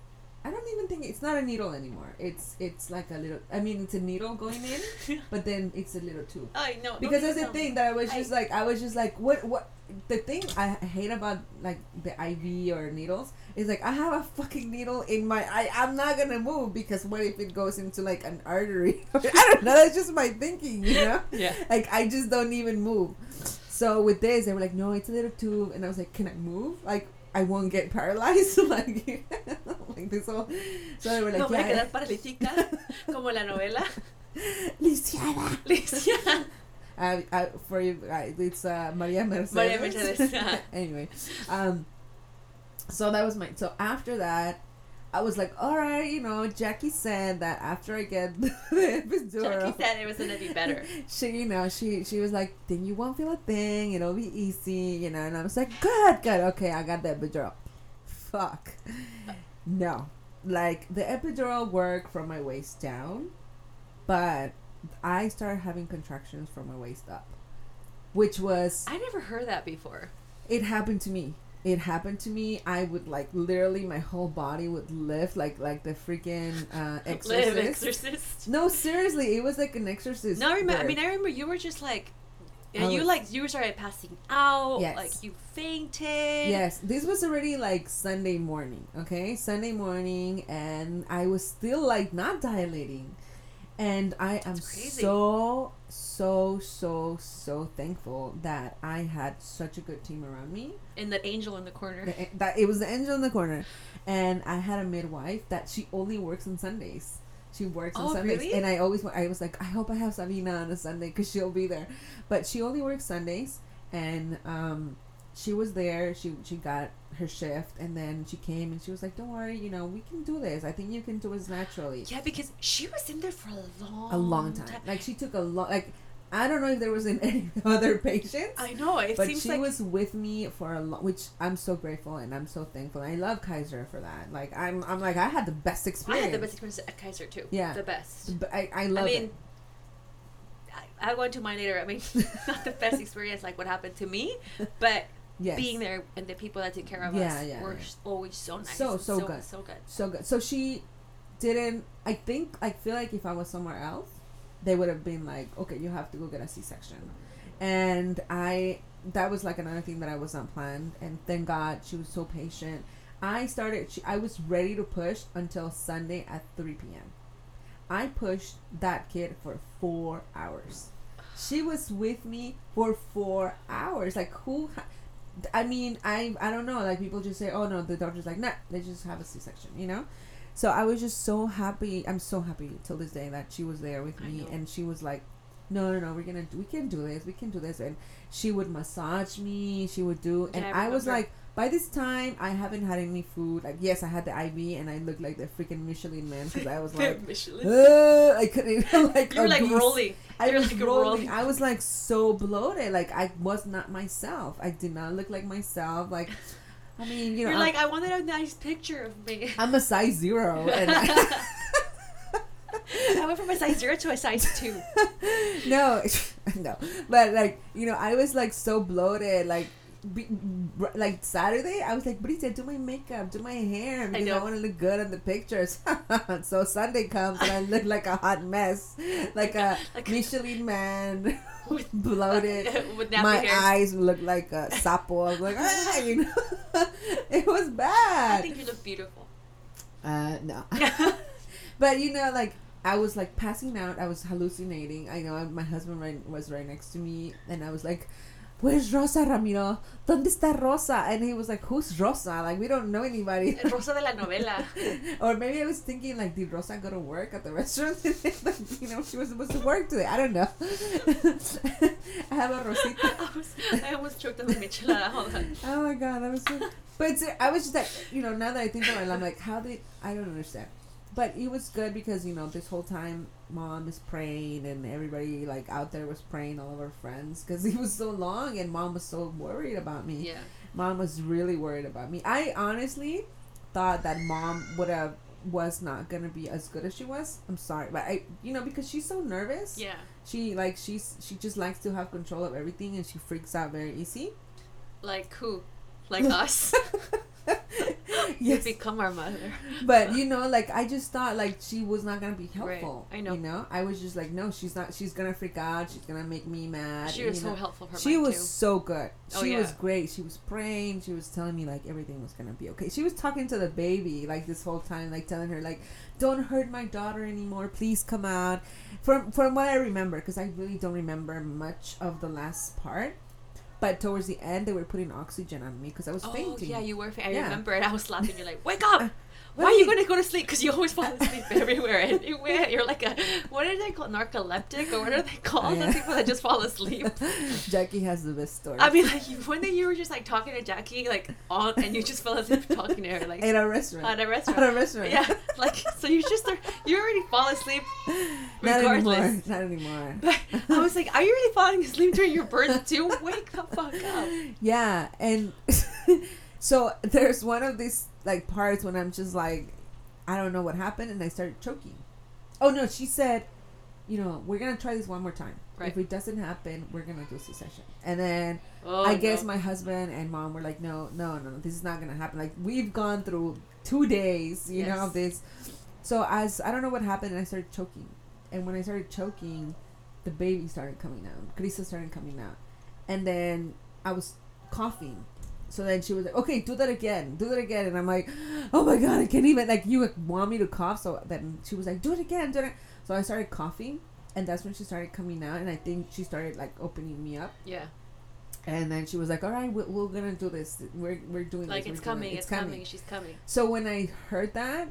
I don't even think it's not a needle anymore. It's it's like a little. I mean, it's a needle going in, but then it's a little tube. I know Because that's the thing that I was I- just like, I was just like, what what. The thing I hate about like the IV or needles is like I have a fucking needle in my I I'm not gonna move because what if it goes into like an artery? I don't know. That's just my thinking, you know. Yeah. Like I just don't even move. So with this, they were like, "No, it's a little tube," and I was like, "Can I move? Like I won't get paralyzed, like like this whole." So they were like, No like, voy a "Yeah, quedar paralítica como la novela. Lisiada." Licia. Uh, uh, for you guys, it's uh, Maria Mercedes. Maria Mercedes. anyway, um, so that was my. So after that, I was like, "All right, you know." Jackie said that after I get the epidural, Jackie said it was gonna be better. she you know she she was like then you won't feel a thing it'll be easy you know and i was like good good okay i got the epidural fuck no like the epidural worked from my waist down but i started having contractions from my waist up which was I never heard that before. it happened to me it happened to me i would like literally my whole body would lift like like the freaking uh Live exorcist exorcist. no seriously it was like an exorcist No, I remember. I mean, I remember you were just like, yeah, I you like you started passing out, Yes. like you fainted. Yes, this was already like Sunday morning, okay? Sunday morning, and I was still like not dilating. And I am so, so, so, so thankful that I had such a good team around me. and that angel in the corner. The- That it was the angel in the corner. And I had a midwife that she only works on Sundays. She works on Oh, Sundays, really? and I always wa- I was like, I hope I have Sabina on a Sunday because she'll be there. But she only works Sundays, and um, she was there. She she got her shift, and then she came and she was like, "Don't worry, you know, we can do this. I think you can do this naturally." Yeah, because she was in there for a long, A long time. Like she took a lot like. I don't know if there was in any other patients. I know. It but she like was with me for a long, which I'm so grateful and I'm so thankful. I love Kaiser for that. Like I'm, I'm like I had the best experience I had the best experience at Kaiser too. Yeah. the best. But I, I love I mean, it. I, I went to mine later. I mean, not the best experience like what happened to me, but Yes. being there and the people that took care of Yeah, us yeah, were always so nice. So, and so good. so good. so good. So she didn't. I think I feel like if I was somewhere else, they would have been like, okay, you have to go get a C-section, and I that was like another thing that I was not planned. And thank God she was so patient. I started. She, I was ready to push until Sunday at three p.m. I pushed that kid for four hours. She was with me for four hours. Like who? Ha- I mean, I I don't know. Like people just say, "Oh no," the doctor's like, "Nah, they just have a C-section," you know. So I was just so happy. I'm so happy till this day that she was there with me, and she was like, "No, no, no, we're gonna, we can do this, we can do this," and she would massage me. She would do, and Yeah, I I, was like, by this time, I haven't had any food. Like, yes, I had the IV, and I looked like the freaking Michelin man because I was like, Michelin. I couldn't even like. you were like rolling. I you were was like rolling. rolling. I was like so bloated. Like I was not myself. I did not look like myself. Like, I mean, you know, You're I'm, like, I wanted a nice picture of me. I'm a size zero, and I, I went from a size zero to a size two. no, no, but like you know, I was like so bloated. Like, be, like Saturday, I was like, Brita, do my makeup, do my hair, because I, know. want to look good on the pictures. so Sunday comes and I look like a hot mess, like a Like- Michelin man, With- bloated. With my hair. eyes look like a sapo. I was like, ah, you know, it was bad. I think you look beautiful. Uh, no. but you know, like I was like passing out. I was hallucinating. I know my husband right, was right next to me, and I was like, Where's Rosa Ramiro? ¿Dónde está Rosa? And he was like, Who's Rosa? Like, we don't know anybody. Rosa de la novela. or maybe I was thinking, like, did Rosa go to work at the restaurant? like, you know, she was supposed to work today. I don't know. I have a Rosita. I, was, I almost choked on the michelada. Hold on. Oh my god, that was so. But I was just like, you know, now that I think about it, I'm like, how did I don't understand. But it was good because you know this whole time mom is praying and everybody like out there was praying all of our friends because it was so long and mom was so worried about me. Yeah. Mom was really worried about me. I honestly thought that mom would have was not gonna be as good as she was. I'm sorry, but I you know because she's so nervous. Yeah. She like she's she just likes to have control of everything and she freaks out very easy. Like who? Like us. You yes. become our mother. but you know like i just thought like she was not gonna be Right. helpful I know. you know i was just like no she's not she's gonna freak out she's gonna make me mad She was so know. helpful she was too. so good Oh, she was great she was praying she was telling me like everything was gonna be okay she was talking to the baby like this whole time like telling her like don't hurt my daughter anymore please come out from from what i remember because i really don't remember much of the last part but towards the end they were putting oxygen on me because i was Oh fainting yeah, you were. Fa- I Yeah. remember it. I was laughing. You're like, wake up! Why are you going to go to sleep? Because you always fall asleep everywhere. Anywhere. You're like a what are they called? Narcoleptic or what are they called? Yeah. The people that just fall asleep. jackie has the best story I mean, like one day you were just like talking to Jackie, like on, and you just fell asleep talking to her, like at a restaurant at a restaurant. at a restaurant Yeah, like so you just are, you already fall asleep Not anymore. regardless. Not anymore. But I was like, are you really falling asleep during your birth too? Wake the fuck up. Yeah, and so there's one of these like parts when I'm just like, I don't know what happened, and I started choking. Oh no, she said, you know, we're gonna try this one more time. Right. If it doesn't happen, we're gonna do C-section. And then Oh, I guess no. my husband and mom were like, no, no, no, no, this is not gonna happen. Like we've gone through two days, you know, Yes. of this. So as I don't know what happened, and I started choking. And when I started choking, the baby started coming out. Krista started coming out, and then I was coughing. So then she was like, "Okay, do that again, do that again," and I'm like, "Oh my god, I can't even like you want me to cough." So then she was like, "Do it again, do it." So I started coughing, and that's when she started coming out, and I think she started like opening me up. yeah, And then she was like, "All right, we're, we're gonna do this. We're we're doing like this. it's coming, it. it's coming, she's coming. So when I heard that,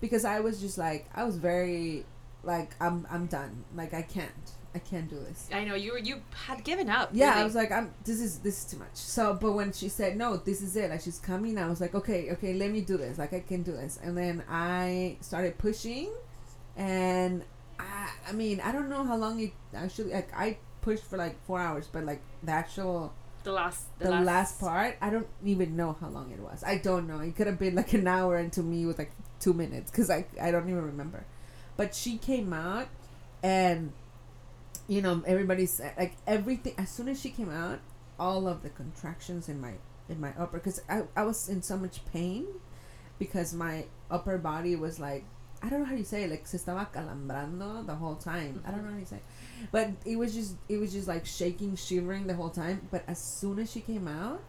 because I was just like, I was very like, I'm I'm done. Like I can't, I can't do this. I know you were, you had given up. Yeah, I was like, I'm. This is this is too much. So, but when she said no, this is it. Like she's coming, I was like, okay, okay, let me do this. Like I can do this. And then I started pushing, and I, I mean, I don't know how long it actually. Like I pushed for like four hours, but like the actual the last, the, the last, last, part, I don't even know how long it was. I don't know. It could have been like an hour, and to me it was like two minutes because I I don't even remember. But she came out, and you know everybody's like everything. As soon as she came out, all of the contractions in my in my upper because I I was in so much pain because my upper body was like I don't know how you say it, like se estaba calambrando the whole time. I don't know how you say. It. But it was just it was just like shaking, shivering the whole time. But as soon as she came out,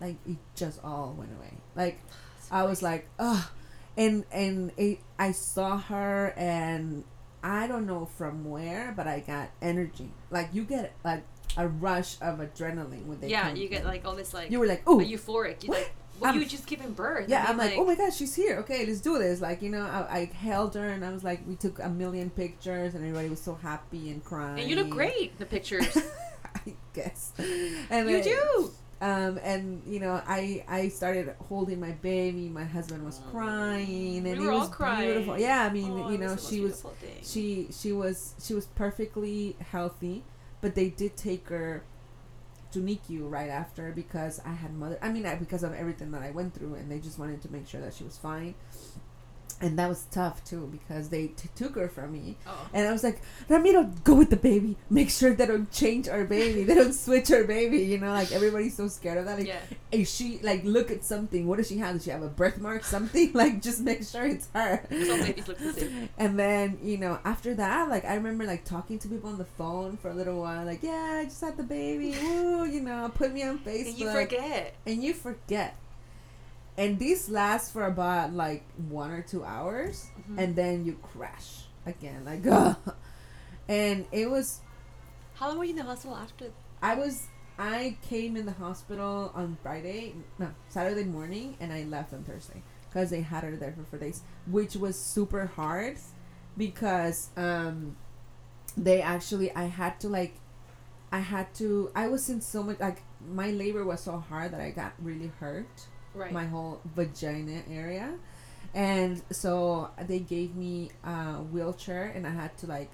like it just all went away. Like I was like, ugh, and and it, I saw her and I don't know from where, but I got energy. Like you get like a rush of adrenaline when they yeah, come you get in. like all this like you were like, a ooh, euphoric. You what? like, well, I'm- you just giving birth. yeah, I I'm mean, like, oh my god, she's here. Okay, let's do this. Like, you know, I, I held her and I was like, we took a million pictures and everybody was so happy and crying. and you look great in the pictures. I guess. And you do. Um, and you know, I I started holding my baby. My husband was crying, and We it were all was beautiful. crying. Yeah, I mean, Oh, you know, she was thing. she she was she was perfectly healthy, but they did take her to NICU right after because I had mother. I mean, I, because of everything that I went through, and they just wanted to make sure that she was fine. And that was tough too because they t- took her from me, Oh. and I was like, Ramiro, go with the baby. Make sure they don't change our baby. They don't switch our baby. You know, like everybody's so scared of that. Like, yeah. if she like look at something, what does she have? Does she have a birthmark? Something like just make sure it's her. Some babies look the same. And then you know after that, like I remember like talking to people on the phone for a little while. Like, yeah, I just had the baby. Woo, you know, put me on Facebook. And you forget. And you forget. And these last for about like one or two hours, Mhm. and then you crash again. Like, ugh. and it was How long were you in the hospital after? I was I came in the hospital on Friday, no Saturday morning, and I left on Thursday because they had her there for four days, which was super hard because um, they actually I had to like, I had to I was in so much like my labor was so hard that I got really hurt Right. my whole vagina area. And so they gave me a wheelchair and i had to like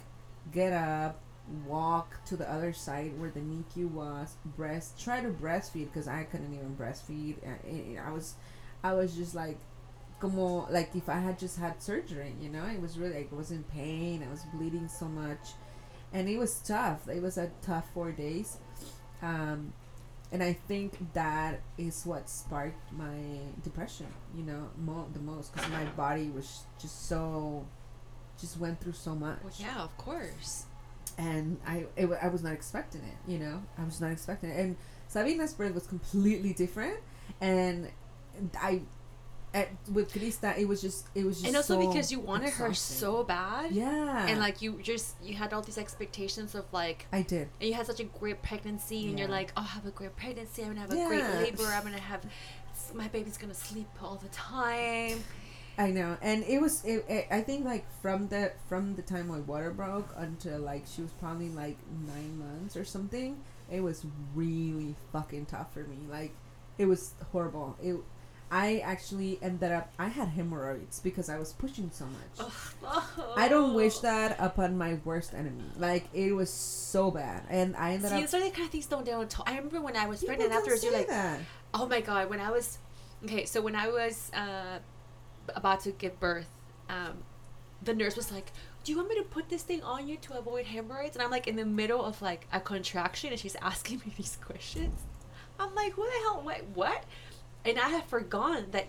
get up walk to the other side where the nicu was breast try to breastfeed because i couldn't even breastfeed. I, I was i was just like como like if i had just had surgery you know? It was really like, i was in pain i was bleeding so much. And it was tough. It was a tough four days. Um and I think that is what sparked my depression. You know, mo- the most because my body was just so, just went through so much, Well, yeah, of course. and I it, I was not expecting it. You know, I was not expecting it. And Sabina's birth was completely different, and I, at, with Krista, it was just it was just And also so because you wanted her so bad. yeah, And like you just you had all these expectations of like I did. and you had such a great pregnancy and you're like, Oh I have a great pregnancy, I'm gonna have a great labor, I'm gonna have my baby's gonna sleep all the time. I know, and it was. It, it, I think like from the from the time my water broke until like she was probably like nine months or something. It was really fucking tough for me. Like, it was horrible. It. I actually ended up. I had hemorrhoids because I was pushing so much. I don't wish that upon my worst enemy. Like it was so bad, and I ended See, up. these are the kind of things don't don't. I remember when I was pregnant afterwards, you're like, that. Oh my god, when I was okay, so when I was uh, about to give birth, um, the nurse was like, "Do you want me to put this thing on you to avoid hemorrhoids?" And I'm like in the middle of like a contraction, and she's asking me these questions. I'm like, "Who the hell? What? What?" And I had forgotten that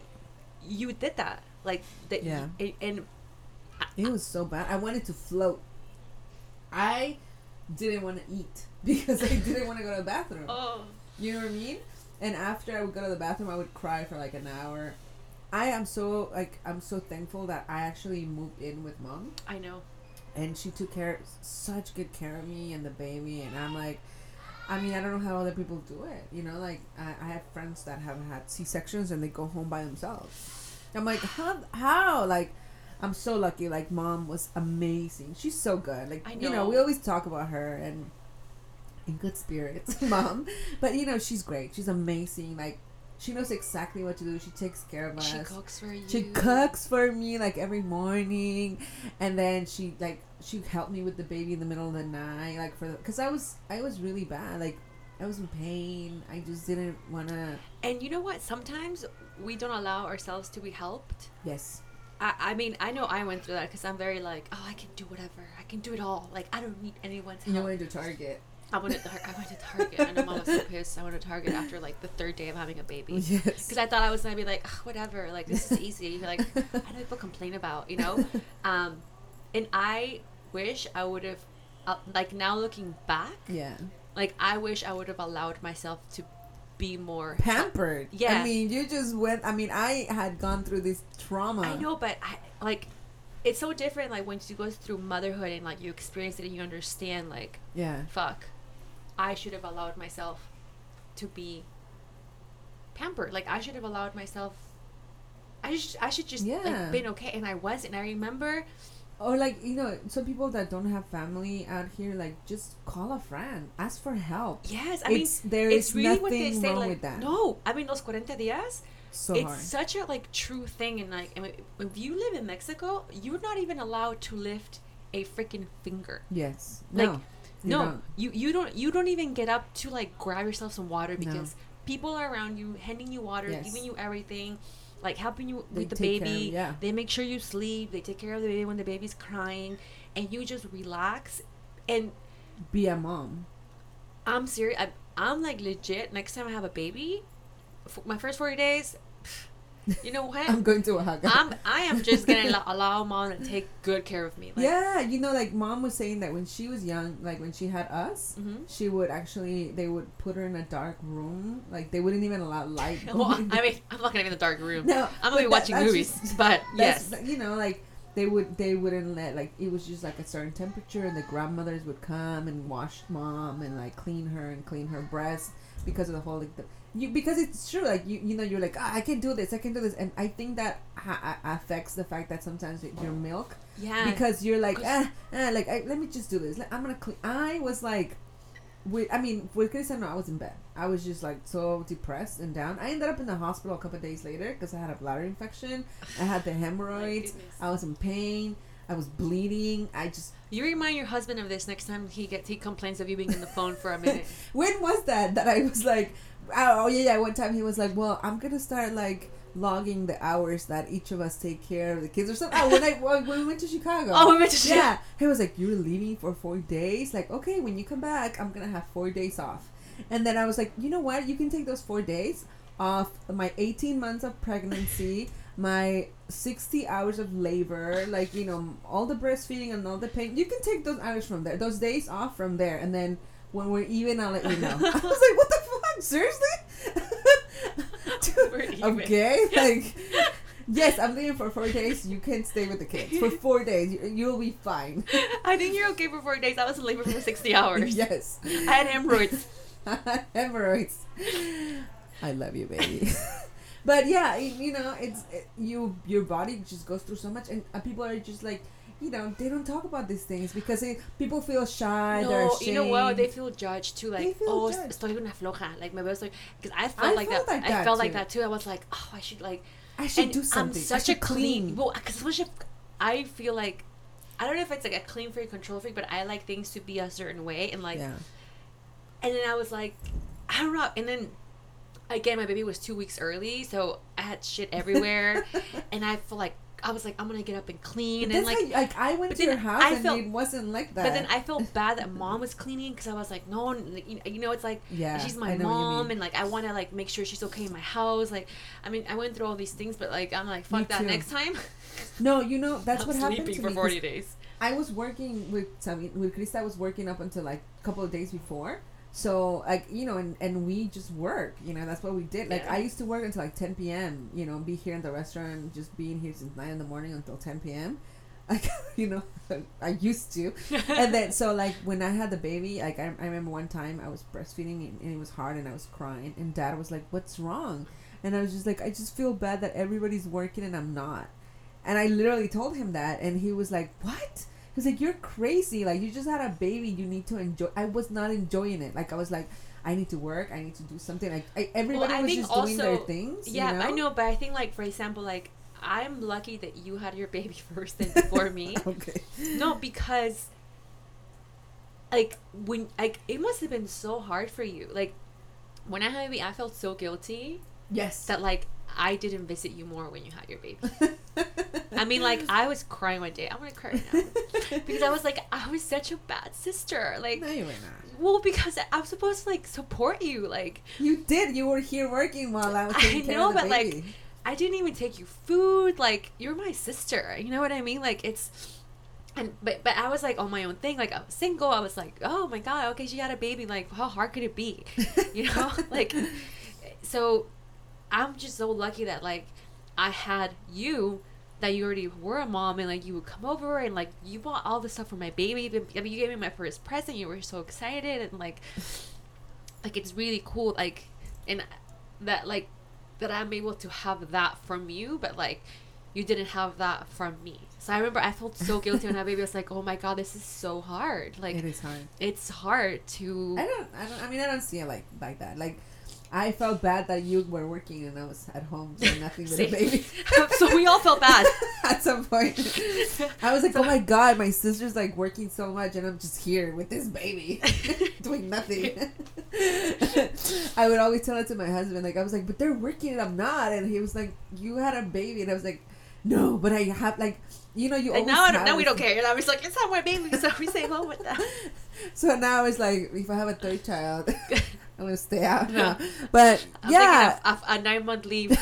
you did that. Like that. Yeah. And, and It was so bad. I wanted to float. I didn't want to eat because I didn't want to go to the bathroom. oh, You know what I mean? And after I would go to the bathroom, I would cry for like an hour. I am so like I'm so thankful that I actually moved in with mom, I know. and she took care such good care of me and the baby. And I'm like, I mean, I don't know how other people do it. You know, like I, I have friends that have had C sections and they go home by themselves. I'm like, how? How? Like, I'm so lucky. Like, mom was amazing. She's so good. Like, I you know, know. we always talk about her and in good spirits, mom. But you know, she's great. She's amazing. Like, she knows exactly what to do. She takes care of us. She cooks for you. She cooks for me like every morning, and then she like she helped me with the baby in the middle of the night, like for the because I was I was really bad, like I was in pain. I just didn't wanna. And you know what? Sometimes we don't allow ourselves to be helped. Yes. I, I mean, I know I went through that because I'm very like, oh, I can do whatever. I can do it all. Like, I don't need anyone's You help. went to Target. I went I went to Target, and mom was so pissed. I went to Target after like the third day of having a baby Yes. because I thought I was gonna be like, "Ugh, whatever, like this is easy. Like, I know people complain about, you know. Um, and I wish I would have, uh, like now looking back, Yeah. like I wish I would have allowed myself to be more Pampered. Yeah. I mean, you just went. I mean, I had gone through this trauma. I know, but I like it's so different. Like when you go through motherhood and like you experience it and you understand, like Yeah. fuck, I should have allowed myself to be pampered. Like I should have allowed myself. I should I should just Yeah. like been okay, and I wasn't. I remember. Or like you know, some people that don't have family out here, like just call a friend, ask for help. Yes, I it's mean there is really what they nothing say. wrong Like with that. no, I mean los cuarenta días. so it's hard. such a like true thing, and like I mean, if you live in Mexico, you're not even allowed to lift a freaking finger. Yes. Like, no. You no, don't. you you don't you don't even get up to like grab yourself some water No. because people are around you, handing you water, Yes. giving you everything, like helping you They with the care of- baby. yeah. They make sure you sleep. They take care of the baby when the baby's crying, and you just relax. And Be a mom. I'm serious. I'm, I'm like legit. Next time I have a baby, my first forty days, you know what? I'm going to Oaxaca. I'm I am just gonna allow, allow mom to take good care of me. Like, yeah, you know, like mom was saying that when she was young, like when she had us, Mhm. she would actually they would put her in a dark room, like they wouldn't even allow light. Well. I mean, I'm not gonna be in the dark room. no, I'm gonna be that- watching movies, just- but yes, you know, like they would they wouldn't let like it was just like a certain temperature and the grandmothers would come and wash mom and like clean her and clean her breast because of the whole like the you because it's true like you you know you're like ah, I can do this I can do this. And I think that ha- affects the fact that sometimes your milk Yeah. because you're like ah, ah like I, let me just do this. Like, I'm gonna clean. I was like with I mean with Cristiano I was in bed. I was just like so depressed and down. I ended up in the hospital a couple days later because I had a bladder infection. I had the hemorrhoids. I was in pain. I was bleeding. I just You remind your husband of this next time he gets he complains of you being on the phone for a minute. when was that that I was like Oh, oh yeah yeah one time he was like well I'm gonna start like logging the hours that each of us take care of the kids or something. Oh, when I when we went to Chicago. Oh, we went to yeah. He was like you're leaving for four days? Like okay when you come back I'm gonna have four days off. And then I was like you know what? You can take those four days off my 18 months of pregnancy my 60 hours of labor like you know all the breastfeeding and all the pain. You can take those hours from there those days off from there. And then when we're even I'll let you know. I was like what the seriously? Okay like yes I'm leaving for four days. You can stay with the kids. For four days you, you'll be fine. I think you're okay for four days. I was in labor for sixty hours. yes. I had hemorrhoids. hemorrhoids. I love you baby. But yeah you know it's it, you your body just goes through so much and people are just like you know they don't talk about these things because it, people feel shy No, you know what? They feel judged too. Like, oh, judged. estoy una floja. Like, me veo estoy. Because I felt I like felt that. like I that felt like too. that too. I was like, oh, I should like. I should and do something I'm such a should clean. Well, because I feel like. I don't know if it's like a clean freak, control freak, but I like things to be a certain way. And like, yeah and then I was like, I don't know. And then again, my baby was two weeks early, so I had shit everywhere, and I feel like I was like, I'm gonna get up and clean, But and like, how, like I went to your house I and felt- it wasn't like that but then I felt bad that mom was cleaning because I was like, no, you know, it's like yeah she's my know what you mom, and like I want to like make sure she's okay in my house. Like, I mean, I went through all these things, but like I'm like, fuck Me that. too. Next time, no you know that's I'm what happened to for me 'cause 40 days. I was working with some with Krista. I was working up until like a couple of days before. So like you know, and, and we just work. You know, that's what we did. Like Yeah. I used to work until like ten p.m. You know, be here in the restaurant, just being here since nine in the morning until ten p.m. Like you know, I used to. and then so like when I had the baby, like I, I remember one time I was breastfeeding and, and it was hard and I was crying and Dad was like, "What's wrong?" And I was just like, "I just feel bad that everybody's working and I'm not." And I literally told him that, and he was like, "What?" He was like, "You're crazy! Like you just had a baby. You need to enjoy." I was not enjoying it. Like I was like, "I need to work. I need to do something." Like I, everybody I was just doing their things. Yeah, you know? I know, but I think like for example, like I'm lucky that you had your baby first and before me. Okay. No, because like when like it must have been so hard for you. Like when I had a baby, I felt so guilty Yes. that like I didn't visit you more when you had your baby. I mean, like I was crying one day. I'm gonna cry right now because I was like, I was such a bad sister. Like, no, you were not. well, because I'm supposed to like support you. Like, You did. You were here working while I was I know, of the but, like. I didn't even take you food. Like, you're my sister. You know what I mean? Like, it's. And but but I was like on my own thing. Like I was single. I was like, oh my god, okay, she had a baby. Like how hard could it be? You know, like so. I'm just so lucky that like I had you. That you already were a mom and like you would come over and like you bought all the stuff for my baby. I mean, you gave me my first present. You were so excited and like, like it's really cool. Like, and that like that I'm able to have that from you, but like you didn't have that from me. So I remember I felt so guilty when that baby was like, "Oh my god, this is so hard." Like it is hard. it's hard to. I don't, I don't. I mean, I don't see it like like that. Like, I felt bad that you were working and I was at home doing nothing with a baby. so we all felt bad. at some point, I was like, "Oh my god, my sister's like working so much, and I'm just here with this baby doing nothing." I would always tell it to my husband, like I was like, "But they're working and I'm not," and he was like, "You had a baby," and I was like, "No, but I have like." You know, you And always now, I don't, now we don't care. And I was like, "It's not my baby," so we stay home with that. So now it's like if I have a third child, I'm gonna stay out now. But I'm yeah, of, of a nine month leave.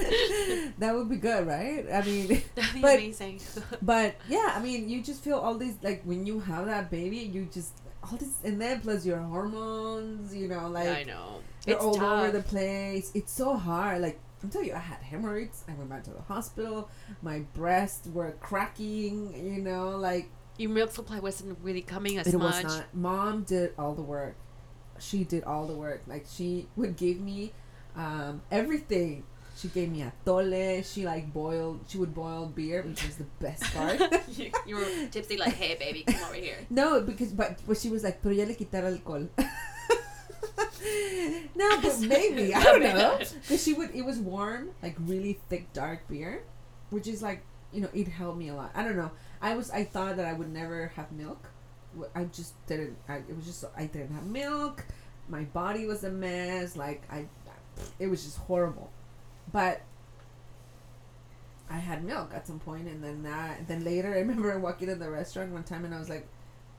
that would be good, right? I mean, That'd be But- amazing. but yeah, I mean, you just feel all these like when you have that baby, you just all this, and then plus your hormones, you know, like I know. you're It's all tough. over the place. It's so hard. Like I'm telling you, I had hemorrhoids. I went back to the hospital. My breasts were cracking. You know, like Your milk supply wasn't really coming as it much. was not. Mom did all the work. She did all the work. Like she would give me um, everything. She gave me atole. She like boiled. She would boil beer, which was the best part. you, you were tipsy, like, hey, baby, come over here. no, because but but she was like, pero ya le quitar alcohol. no, but maybe I don't know. Because she would. It was warm, like really thick, dark beer, which is like you know it helped me a lot. I don't know. I was I thought that I would never have milk. I just didn't. I, it was just I didn't have milk. My body was a mess. Like I, it was just horrible. But I had milk at some point, and then that. Then later, I remember walking in the restaurant one time, and I was like,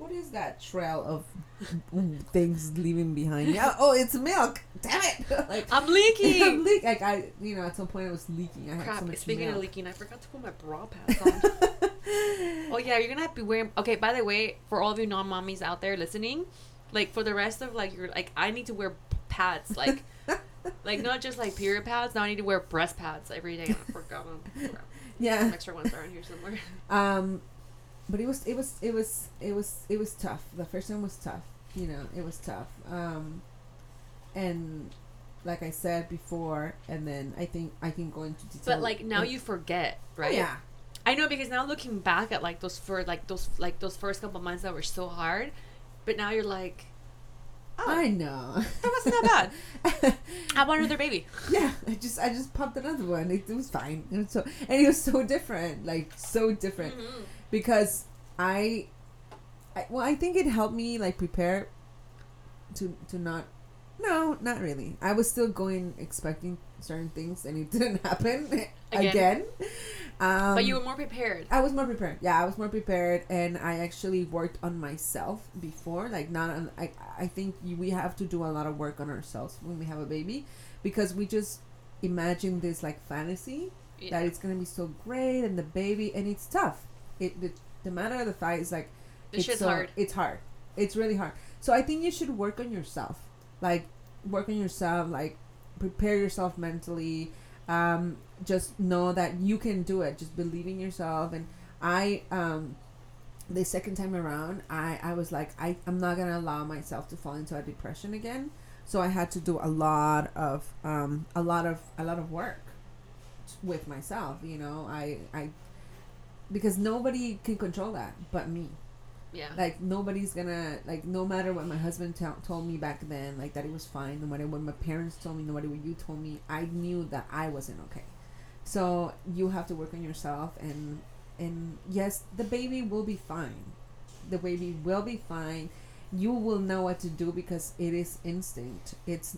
"What is that trail of things leaving behind me? Oh, oh, it's milk! Damn it! like I'm leaking. I'm leaking. leak. Like I, you know, at some point I was leaking. I had Crap, so much speaking milk. of leaking, I forgot to put my bra pads on. oh, yeah, you're gonna have to be wearing. Okay, by the way, for all of you non mommies out there listening, like for the rest of like you're like, I need to wear pads. Like, like not just like period pads. Now I need to wear breast pads every day. I forgot them. Some yeah. extra ones are in here somewhere. Um, but it was it was it was it was it was tough. The first one was tough. You know, it was tough. Um, and like I said before, and then I think I can go into detail. But like now you forget, Oh, right? yeah. I know because now looking back at like those for like those like those first couple months that were so hard, but now you're like, oh, I know. that wasn't that bad. I want another baby. yeah, I just I just popped another one. It, it was fine. It was so and it was so different, like so different. Mhm. Because I, I well I think it helped me like prepare to to not no not really I was still going expecting certain things and it didn't happen Again. again, Um, but you were more prepared. I was more prepared yeah I was more prepared and I actually worked on myself before like not on I I think we have to do a lot of work on ourselves when we have a baby because we just imagine this like fantasy Yeah. that it's gonna be so great and the baby and it's tough. It the, the matter of the fact is like This it's so, hard. It's hard. It's really hard. So I think you should work on yourself. Like work on yourself. Like prepare yourself mentally. Um, just know that you can do it. Just believe in yourself. And I um, the second time around, I I was like I I'm not gonna allow myself to fall into a depression again. So I had to do a lot of um, a lot of a lot of work with myself. You know, I I because nobody can control that but me. Yeah. like nobody's gonna like no matter what my husband t- told me back then like that it was fine no matter what my parents told me no matter what you told me i knew that i wasn't okay. So you have to work on yourself and and yes the baby will be fine. The baby will be fine. You will know what to do because it is instinct. It's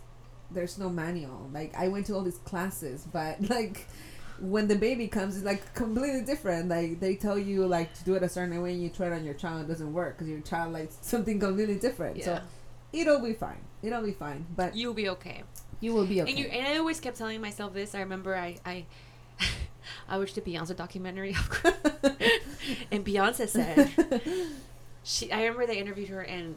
there's no manual. Like i went to all these classes but like when the baby comes it's like completely different like they tell you like to do it a certain way and you try it on your child it doesn't work because your child likes something completely different yeah. so it'll be fine it'll be fine but You'll be okay. you will be okay And you and I always kept telling myself this. I remember I I I watched the Beyonce documentary and Beyonce said she I remember they interviewed her and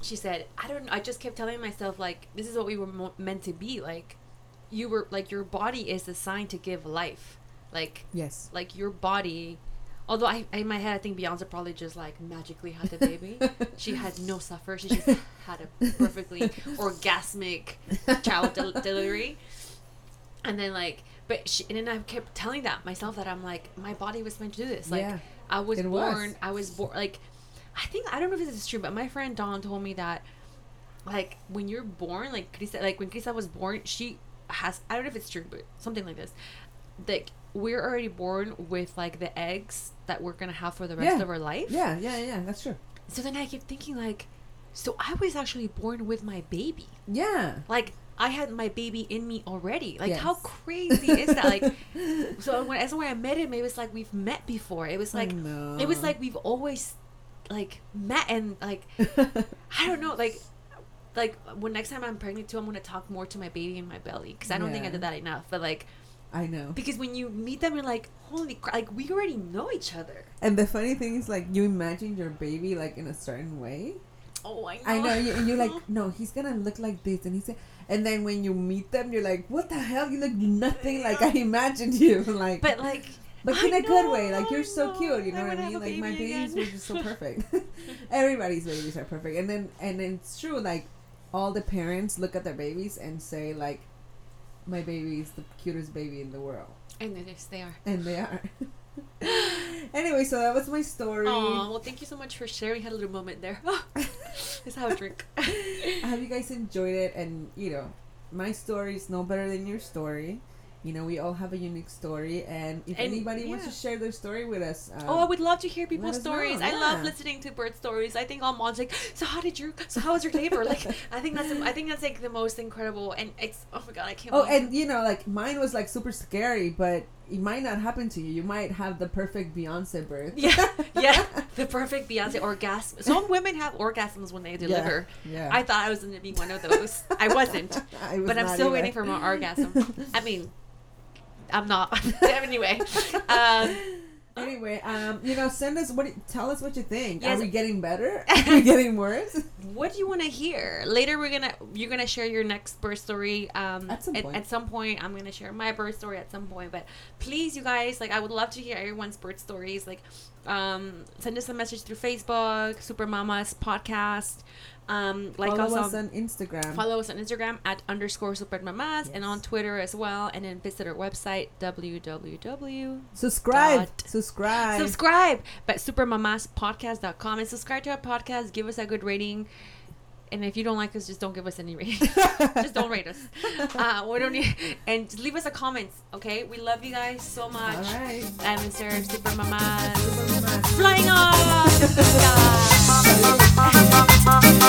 she said, I don't know, I just kept telling myself like this is what we were mo- meant to be like you were like your body is designed to give life. Like yes like your body although I in my head I think Beyonce probably just like magically had the baby. she had no suffer. She just had a perfectly orgasmic child del- delivery. And then like but she, and then I kept telling that myself that I'm like my body was meant to do this. Like yeah I was It was. born I was born like I think I don't know if this is true, but my friend Dawn told me that like when you're born, like Krista, like when Krista was born, she has I don't know if it's true, but something like this. Like we're already born with like the eggs that we're gonna have for the rest Yeah. of our life. yeah yeah yeah that's true So then I kept thinking like, so I was actually born with my baby. yeah Like I had my baby in me already. Like how crazy is that? Like so when as when I met him, it was like we've met before. It was like it was like we've always like met and like I don't know like like when next time I'm pregnant too, I'm gonna talk more to my baby in my belly because I don't think I did that enough. But like I know because when you meet them, you're like holy crap! Like we already know each other. and the funny thing is like you imagine your baby like in a certain way Oh, I know. I know, you, and you're like, no, he's gonna look like this, and he's, and then when you meet them, you're like, "What the hell? You look nothing like I imagined you." like, But like, but I in a good way. Like you're so cute. You know. know I what I mean? Like my babies again. were just so perfect. Everybody's babies are perfect, and then and then it's true. Like all the parents look at their babies and say like, "My baby is the cutest baby in the world," and yes, they are. and they are. anyway, so that was my story. Oh well, thank you so much for sharing. Had a little moment there. Let's have a drink. I hope you guys enjoyed it, and you know, my story is no better than your story. You know, we all have a unique story, and if And, anybody wants to share their story with us, um, Oh, I would love to hear people's stories. I love listening to bird stories. I think all moms like, so how did you? So how was your labor? Like, I think that's I think that's like the most incredible. And it's oh my god, I can't. Oh, and you know, like mine was like super scary, but it might not happen to you. You might have the perfect Beyonce birth. Yeah, yeah, the perfect Beyonce orgasm. Some women have orgasms when they deliver. Yeah. I thought I was gonna be one of those. I wasn't, I was but I'm still either. waiting for my orgasm. I mean, I'm not. anyway, um, Anyway, um, you know, send us what. Tell us what you think. Yes. Are we getting better? Are we getting worse? what do you want to hear later? We're gonna you're gonna share your next birth story. Um, At some at, point. at some point, I'm gonna share my birth story at some point. But please, you guys, like I would love to hear everyone's birth stories. Like, um, send us a message through Facebook, Super Mamas Podcast. Um, like Follow us on on Instagram. Follow us on Instagram at underscore supermamas and Yes. on Twitter as well. And then visit our website www. subscribe. Dot. Subscribe. Subscribe but supermamaspodcast.com and subscribe to our podcast. Give us a good rating. And if you don't like us, just don't give us any rating. just don't rate us. Uh, we don't need, and leave us a comment, okay? We love you guys so much. All right. I'm Mr. Super Mamas. Super much. Flying off! Thank